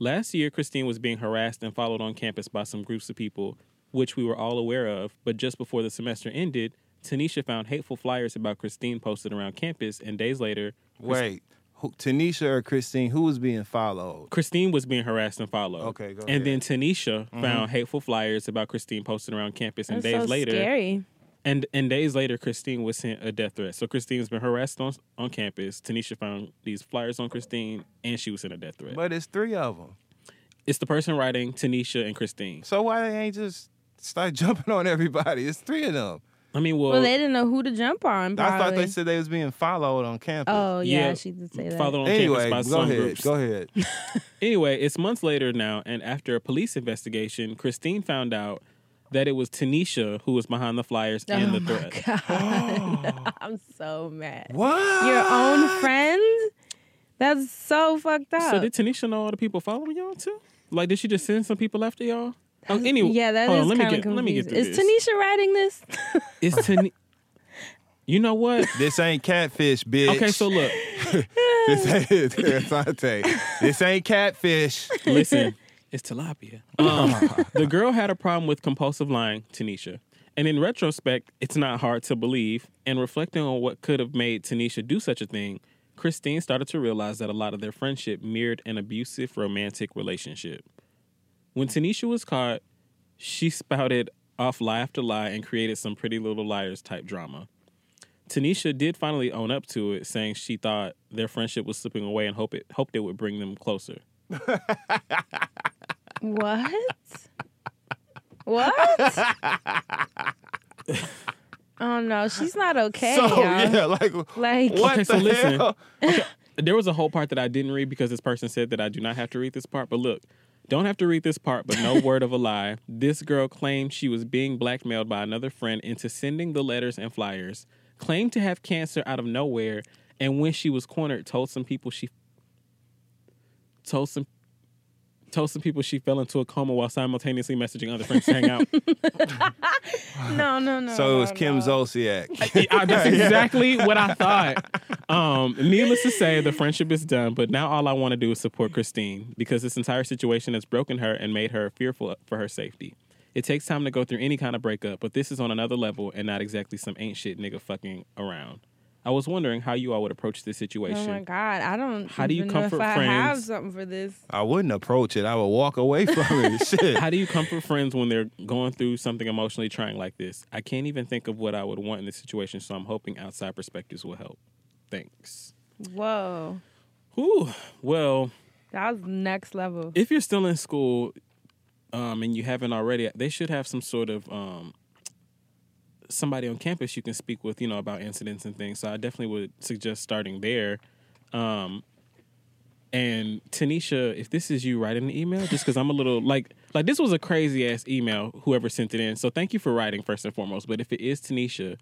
Last year, Christine was being harassed and followed on campus by some groups of people, which we were all aware of, but just before the semester ended, Tanisha found hateful flyers about Christine posted around campus, and days later, Wait, who, Tanisha or Christine? Who was being followed? Christine was being harassed and followed. Okay, go ahead. And then ahead. Mm-hmm. Tanisha found hateful flyers about Christine posted around campus, and That's days so later, scary. And and days later, Christine was sent a death threat. So Christine's been harassed on on campus. Tanisha found these flyers on Christine, and she was sent a death threat. But it's three of them. it's the person writing Tanisha and Christine. So why they ain't just start jumping on everybody? It's three of them. I mean, well, Well, they didn't know who to jump on. I thought they said they was being followed on campus. Oh yeah, Yeah, she did say that. followed on anyway, campus by go some ahead. groups. Go ahead. Anyway, it's months later now, and after a police investigation, Christine found out that it was Tanisha who was behind the flyers and oh the my threat. god, oh. I'm so mad. what? Your own friend? That's so fucked up. So did Tanisha know all the people following y'all too? Like, did she just send some people after y'all? Oh, anyway, yeah, that is hold let me kind of get let me get confusing. Is this. Tanisha writing this? Is Tanisha? you know what? This ain't catfish, bitch. Okay, so look, this ain't Assante. This ain't catfish. listen, it's tilapia. Um, the girl had a problem with compulsive lying, Tanisha. And in retrospect, it's not hard to believe. And reflecting on what could have made Tanisha do such a thing, Christine started to realize that a lot of their friendship mirrored an abusive romantic relationship. When Tanisha was caught, she spouted off lie after lie and created some pretty little liars type drama. Tanisha did finally own up to it, saying she thought their friendship was slipping away and hope it hoped it would bring them closer. what? What? oh no, she's not okay. so y'all. yeah, like Like what Okay, the so listen. hell? There was a whole part that I didn't read because this person said that I do not have to read this part. But look, don't have to read this part, but no word of a lie. This girl claimed she was being blackmailed by another friend into sending the letters and flyers, claimed to have cancer out of nowhere, and when she was cornered, told some people she told some told some people she fell into a coma while simultaneously messaging other friends to hang out. no, no, no. So it was no, Kim no. Zolciak. I- that's exactly what I thought. Um, needless to say, the friendship is done, but now all I want to do is support Christine because this entire situation has broken her and made her fearful for her safety. It takes time to go through any kind of breakup, but this is on another level and not exactly some ain't shit nigga fucking around. I was wondering how you all would approach this situation. Oh my god, I don't. How do you even know comfort if I have something for this? I wouldn't approach it. I would walk away from it. Shit. How do you comfort friends when they're going through something emotionally trying like this? I can't even think of what I would want in this situation, so I'm hoping outside perspectives will help. Thanks. Whoa, Whew. Well, that was next level. if you're still in school um, and you haven't already, they should have some sort of um, somebody on campus you can speak with, you know, about incidents and things. So I definitely would suggest starting there. Um, and Tanisha, if this is you writing the email, just because I'm a little like like this was a crazy ass email, whoever sent it in. So thank you for writing first and foremost. But if it is Tanisha,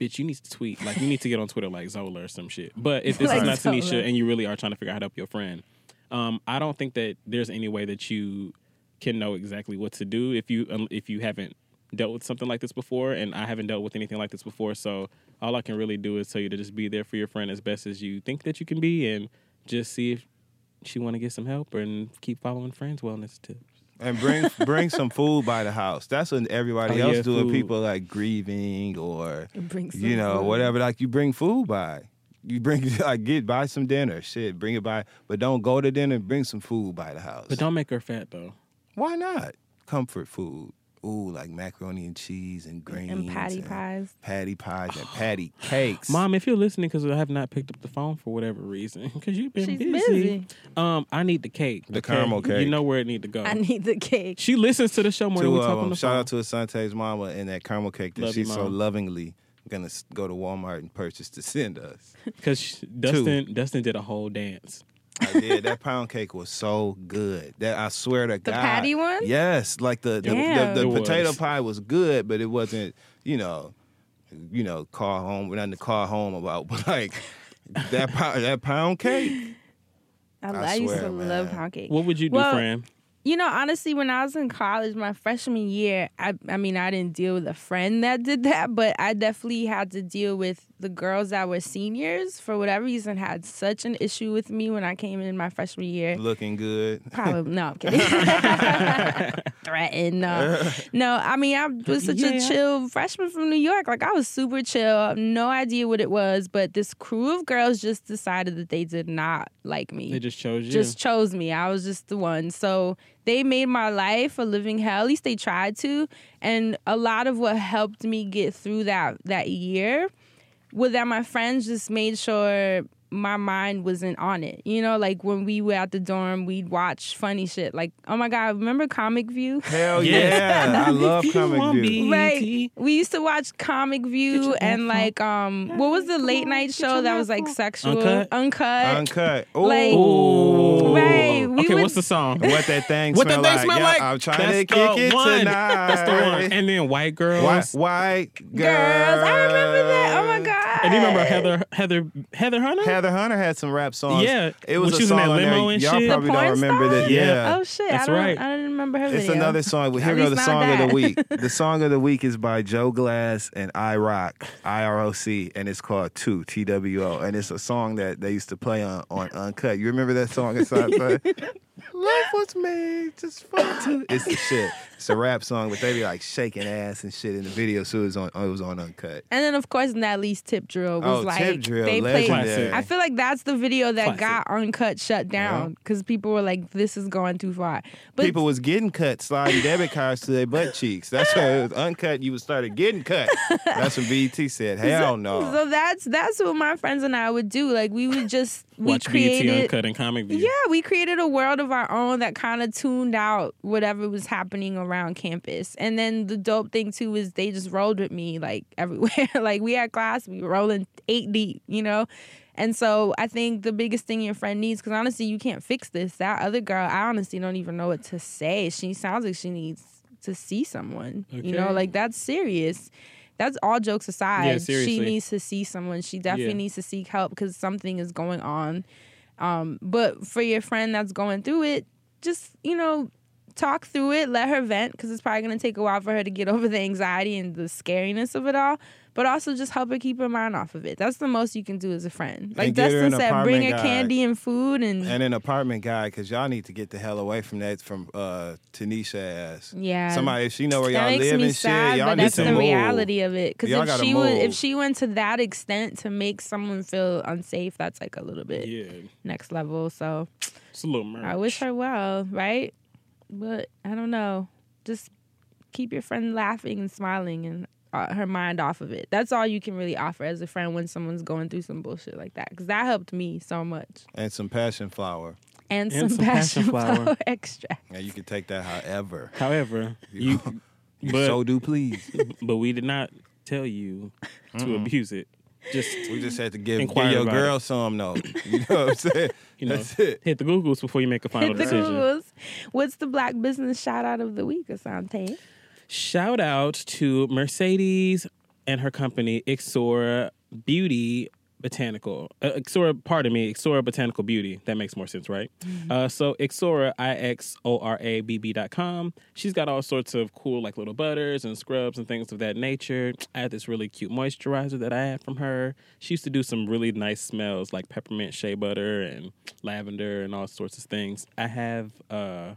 bitch, you need to tweet. Like you need to get on Twitter like Zola or some shit. But if this Like is not Zola. Tanisha and you really are trying to figure out how to help your friend, um, I don't think that there's any way that you can know exactly what to do if you um, if you haven't dealt with something like this before, and I haven't dealt with anything like this before. So all I can really do is tell you to just be there for your friend as best as you think that you can be, and just see if she want to get some help and keep following friends wellness tips. and bring bring some food by the house. That's what everybody Oh, else yeah, doing. food. People like grieving or Bring some you know food. whatever. Like you bring food by. You bring like get buy some dinner. Shit, bring it by. But don't go to dinner. Bring some food by the house. But don't make her fat though. Why not? Comfort food. Ooh, like macaroni and cheese and greens and patty pies. patty pies and patty cakes. Mom, if you're listening, because I have not picked up the phone for whatever reason, because you've been She's busy. busy. Um, I need the cake. The okay? caramel cake. You know where it need to go. I need the cake. she listens to the show more than we Two talk of on them. the Shout phone. out to Assante's mama and that caramel cake that Love you, she's so lovingly gonna go to Walmart and purchase to send us. Because Dustin, Dustin did a whole dance. I did. That pound cake was so good. That I swear to God. The patty one? Yes, like the the, Damn. the, the potato was. pie was good, but it wasn't. You know, you know, call home. Nothing to call home about. But like that pound, that pound cake. I, I I used swear, to love pound cake. What would you do, Well, Fran? You know, honestly, when I was in college, my freshman year, I I mean, I didn't deal with a friend that did that, but I definitely had to deal with the girls that were seniors for whatever reason had such an issue with me when I came in my freshman year. Looking good. Probably no, I'm kidding. Threatened. No, no. I mean, I was such Yeah. a chill freshman from New York. Like I was super chill. No idea what it was, but this crew of girls just decided that they did not like me They just chose you. just chose me. I was just the one. So they made my life a living hell. At least they tried to. And a lot of what helped me get through that that year was that my friends just made sure my mind wasn't on it. You know, like when we were at the dorm, we'd watch funny shit. Like, oh my God, remember Comic View? Hell yeah. I love Comic View. me- Right. We used to watch Comic View and like um what was the late night show that was like sexual Uncut? uncut. Uncut. Like- Ooh. Right, we okay, would- what's the song? What that thing What that smell thing like? smell Yeah, like? I'm trying That's to the kick it one. tonight. That's the one. And then White Girls. White, white girls. Girls, I remember that. Oh my god! And do you remember Heather Heather Heather Hunter? Heather Hunter had some rap songs. Yeah, it was when a she was in song that on there. limo and Y'all shit. probably don't remember star? that. Yeah. Yeah. Oh shit! That's I don't. right. I didn't remember her It's video. another song. Well, here At goes the not song of the week. The song of the week is by Joe Glass and I Rock, I R O C, and it's called Two T W O, and it's a song that they used to play on, on Uncut. You remember that song? It's like, Life was made just for two. It's the shit. It's a rap song, but they be like shaking ass and shit in the video. So it was on. It was on Uncut. And then of course Nelly's tip drill was Oh, like Tip Drill, they played. legendary. I feel like that's the video that Classic. got uncut shut down because people were like, "This is going too far." But People was getting cut, sliding debit cards to their butt cheeks. That's why it was uncut. You would started getting cut. That's what BET said, "Hell no." so that's that's what my friends and I would do. Like we would just we Watch BET created. Uncut and Comic View. Yeah, we created a world of our own that kind of tuned out whatever was happening around campus. And then the dope thing too is they just rolled with me like everywhere. like we had class, we were rolling eight deep, you know? And so I think the biggest thing your friend needs, because honestly, you can't fix this. That other girl, I honestly don't even know what to say. She sounds like she needs to see someone. You know, like that's serious. That's all jokes aside. she needs to see someone. She definitely Yeah. needs to seek help because something is going on. Um, but for your friend that's going through it, just you know, talk through it, let her vent because it's probably gonna take a while for her to get over the anxiety and the scariness of it all. But also just help her keep her mind off of it. That's the most you can do as a friend. Like And get her Dustin said, bring her guide. candy and food and, and an apartment guy, because y'all need to get the hell away from that from uh, Tanisha ass. yeah. Somebody, if she know where that y'all makes live me and sad, shit, y'all but need that's to the move. reality of it. Because if gotta she would, if she went to that extent to make someone feel unsafe, that's like a little bit Yeah, next level. So it's a little merch. I wish her well, right? But I don't know. Just keep your friend laughing and smiling and uh, her mind off of it. That's all you can really offer as a friend when someone's going through some bullshit like that. Because that helped me so much. And some passion flower. And, And some, some passion, passion flower, flower. extract. And you can take that however. However, you, You but so do please. but we did not tell you to abuse it. Just We just had to give, give your about girl some though. You know what I'm saying? you know, That's it. hit the Googles before you make a final Hit the decision. Googles. What's the black business shout out of the week, Assante? Shout out to Mercedes and her company Ixora Beauty Botanical. Uh, Ixora, pardon me, Ixora Botanical Beauty. That makes more sense, right? Uh, so Ixora, I X O R A B B dot com. She's got all sorts of cool, like little butters and scrubs and things of that nature. I had this really cute moisturizer that I had from her. She used to do some really nice smells like peppermint shea butter and lavender and all sorts of things. I have. Uh,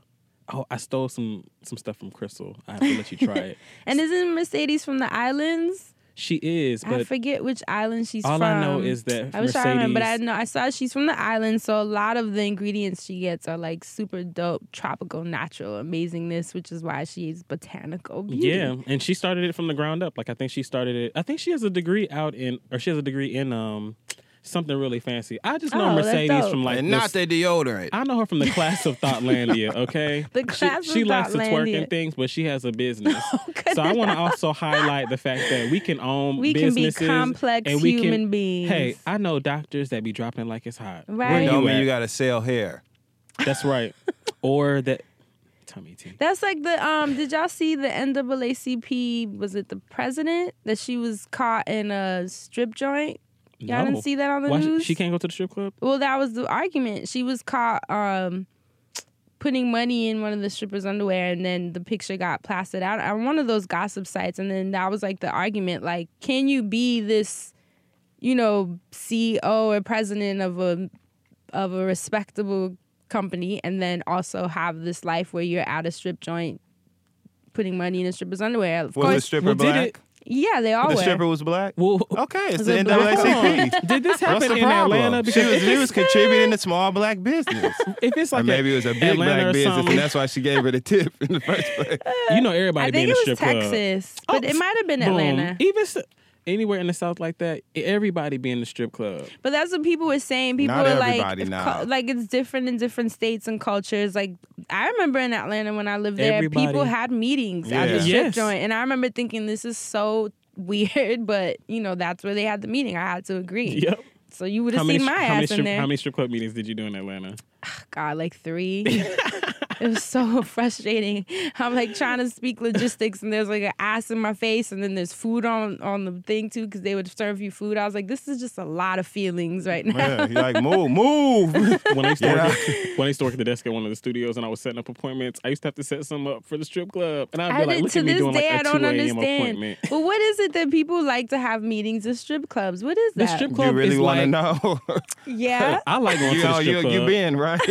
Oh, I stole some some stuff from Crystal. I have to let you try it. And isn't Mercedes from the islands? She is, I forget which island she's all from. I know is that I was trying to remember, but I know I saw she's from the island, so a lot of the ingredients she gets are like super dope, tropical, natural amazingness, which is why she's botanical beauty. yeah, and she started it from the ground up. Like I think she started it. I think she has a degree out in, or she has a degree in um something really fancy. I just know Oh, Mercedes from like and this- not the deodorant. I know her from the class of Thoughtlandia, okay? The She- class she, of likes to twerk and things, but she has a business. Okay. so I want to also highlight the fact that we can own We can be complex and we human can, beings. Hey, I know doctors that be dropping like it's hot. Right. Where don't you mean at? you gotta sell hair. That's right. or that tummy tea. That's like the um. Did y'all see the NAACP? Was it the president that she was caught in a strip joint? Y'all No. didn't see that on the Why news? she can't go to the strip club? Well, that was the argument. She was caught um, putting money in one of the strippers' underwear, and then the picture got plastered out on one of those gossip sites. And then that was like the argument: like, can you be this, you know, CEO or president of a of a respectable company, and then also have this life where you're at a strip joint putting money in a stripper's underwear? Of Was the stripper well, did black? It- yeah, they all The were. stripper was black. Well, Okay, it's the it black? NAACP. did this happen in problem? Atlanta? She was, she was contributing to small black business. if it's or like maybe a it was a big Atlanta black business, something, and that's why she gave her the tip in the first place. you know everybody I be think in it the was strip club. Texas, but Oh, it might have been Boom. Atlanta. Even s- anywhere in the South like that, everybody be in the strip club. But that's what people were saying. People Not were like, everybody now. like it's different in different states and cultures. Like I remember in Atlanta when I lived there, Everybody- people had meetings at the strip Yes. joint, and I remember thinking this is so weird, but you know that's where they had the meeting. I had to agree. Yep. So you would How have many, seen my how many ass in there. how many strip club meetings did you do in Atlanta? God, like three. it was so frustrating. I'm like trying to speak logistics, and there's like an ass in my face, and then there's food on on the thing too, because they would serve you food. I was like, this is just a lot of feelings right now. Yeah, he like move, move. When I used to Yeah. work, when I used to work at the desk at one of the studios, and I was setting up appointments, I used to have to set some up for the strip club, and I'd be I like, did- "Look to at me this doing day, like I a don't two a.m. understand. appointment." But what is it that people like to have meetings at strip clubs? What is that? The that? strip you club really want to like, know? yeah, I like going you to the strip you club. you been right?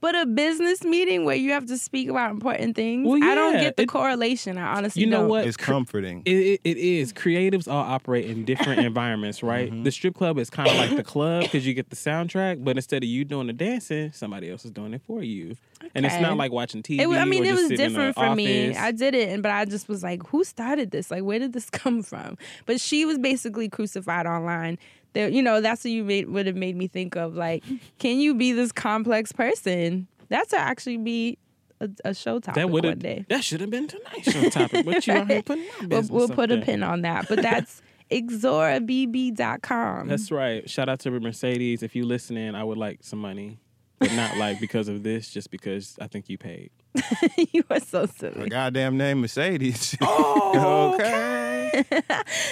But a business meeting where you have to speak about important things. Well, I don't get the it- correlation. I honestly you know don't. what? it's comforting. It, it, it is. Creatives all operate in different environments, right? Mm-hmm. The strip club is kind of like the club because you get the soundtrack, but instead of you doing the dancing, somebody else is doing it for you. And it's not like watching TV. It, I mean, or it was different the for me. I did it, and but I just was like, "Who started this? Like, where did this come from?" But she was basically crucified online. There, you know, that's what you made would have made me think of. Like, can you be this complex person? That's to actually be a, a show topic that one day. that should have been tonight's show topic, but you here putting We'll, we'll put a there. pin on that. But that's ixorabb.com. That's right. Shout out to Mercedes. If you listening, I would like some money, but not like because of this, just because I think you paid. you are so Her silly. goddamn name Mercedes. Oh, okay.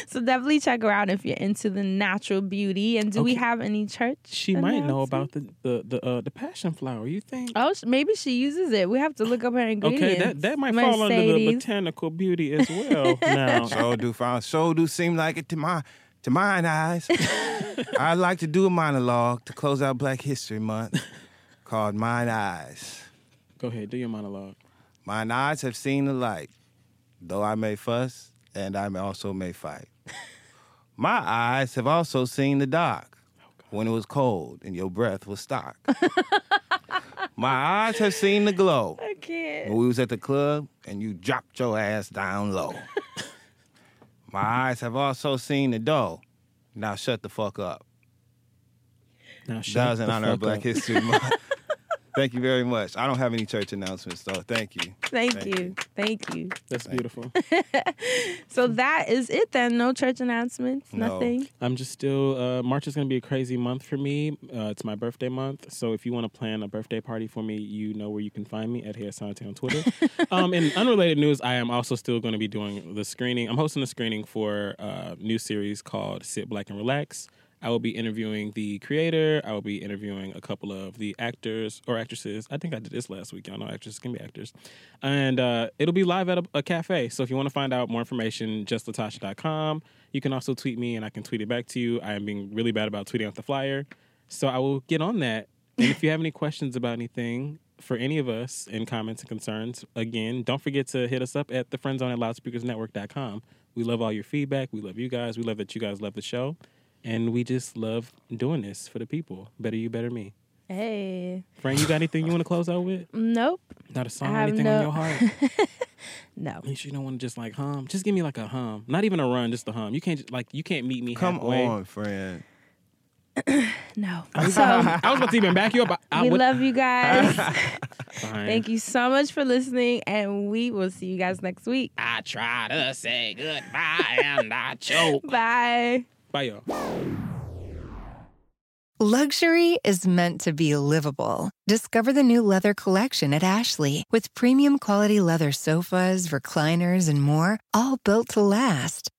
So definitely check her out if you're into the natural beauty. And do we have any church? She might know about the the the, uh, the passion flower. You think? Oh, sh- maybe she uses it. We have to look up her ingredients. Okay, that, that might fall under the botanical beauty as well. now, So do found so do seem like it to my to mine eyes. I'd like to do a monologue to close out Black History Month called Mine Eyes. Go ahead, do your monologue. Mine eyes have seen the light, though I may fuss and I may also may fight. My eyes have also seen the dark oh, when it was cold and your breath was stark. My eyes have seen the glow I can't. when we was at the club and you dropped your ass down low. My eyes have also seen the dough. Now shut the fuck up. Now, shut That was in honor of Black up. History Month. Thank you very much. I don't have any church announcements though. Thank you. Thank, Thank you. Thank you. That's beautiful. So that is it then. No church announcements. No. Nothing. I'm just still. Uh, March is going to be a crazy month for me. Uh, it's my birthday month, so if you want to plan a birthday party for me, you know where you can find me at Hey Assante on Twitter. um, in unrelated news, I am also still going to be doing the screening. I'm hosting a screening for a new series called Sit Black and Relax. I will be interviewing the creator. I will be interviewing a couple of the actors or actresses. I think I did this last week. Y'all know actresses can be actors. And uh, it'll be live at a, a cafe. So if you want to find out more information, justlatasha.com. You can also tweet me and I can tweet it back to you. I am being really bad about tweeting out the flyer. So I will get on that. And if you have any questions about anything for any of us in comments and concerns, again, don't forget to hit us up at the friendzone at loudspeakersnetwork.com. We love all your feedback. We love you guys. We love that you guys love the show. And we just love doing this for the people. Better you, better me. Hey. Frank, you got anything you want to close out with? Nope. Not a song or anything no- on your heart? No. You sure you don't want to just like hum? Just give me like a hum. Not even a run, just a hum. You can't just, like you can't meet me Come halfway. on, friend. No. So, I was about to even back you up. I, I we would, love you guys. Thank you so much for listening, and we will see you guys next week. I try to say goodbye and I choke. Bye. Luxury is meant to be livable. Discover the new leather collection at Ashley with premium quality leather sofas, recliners, and more, all built to last.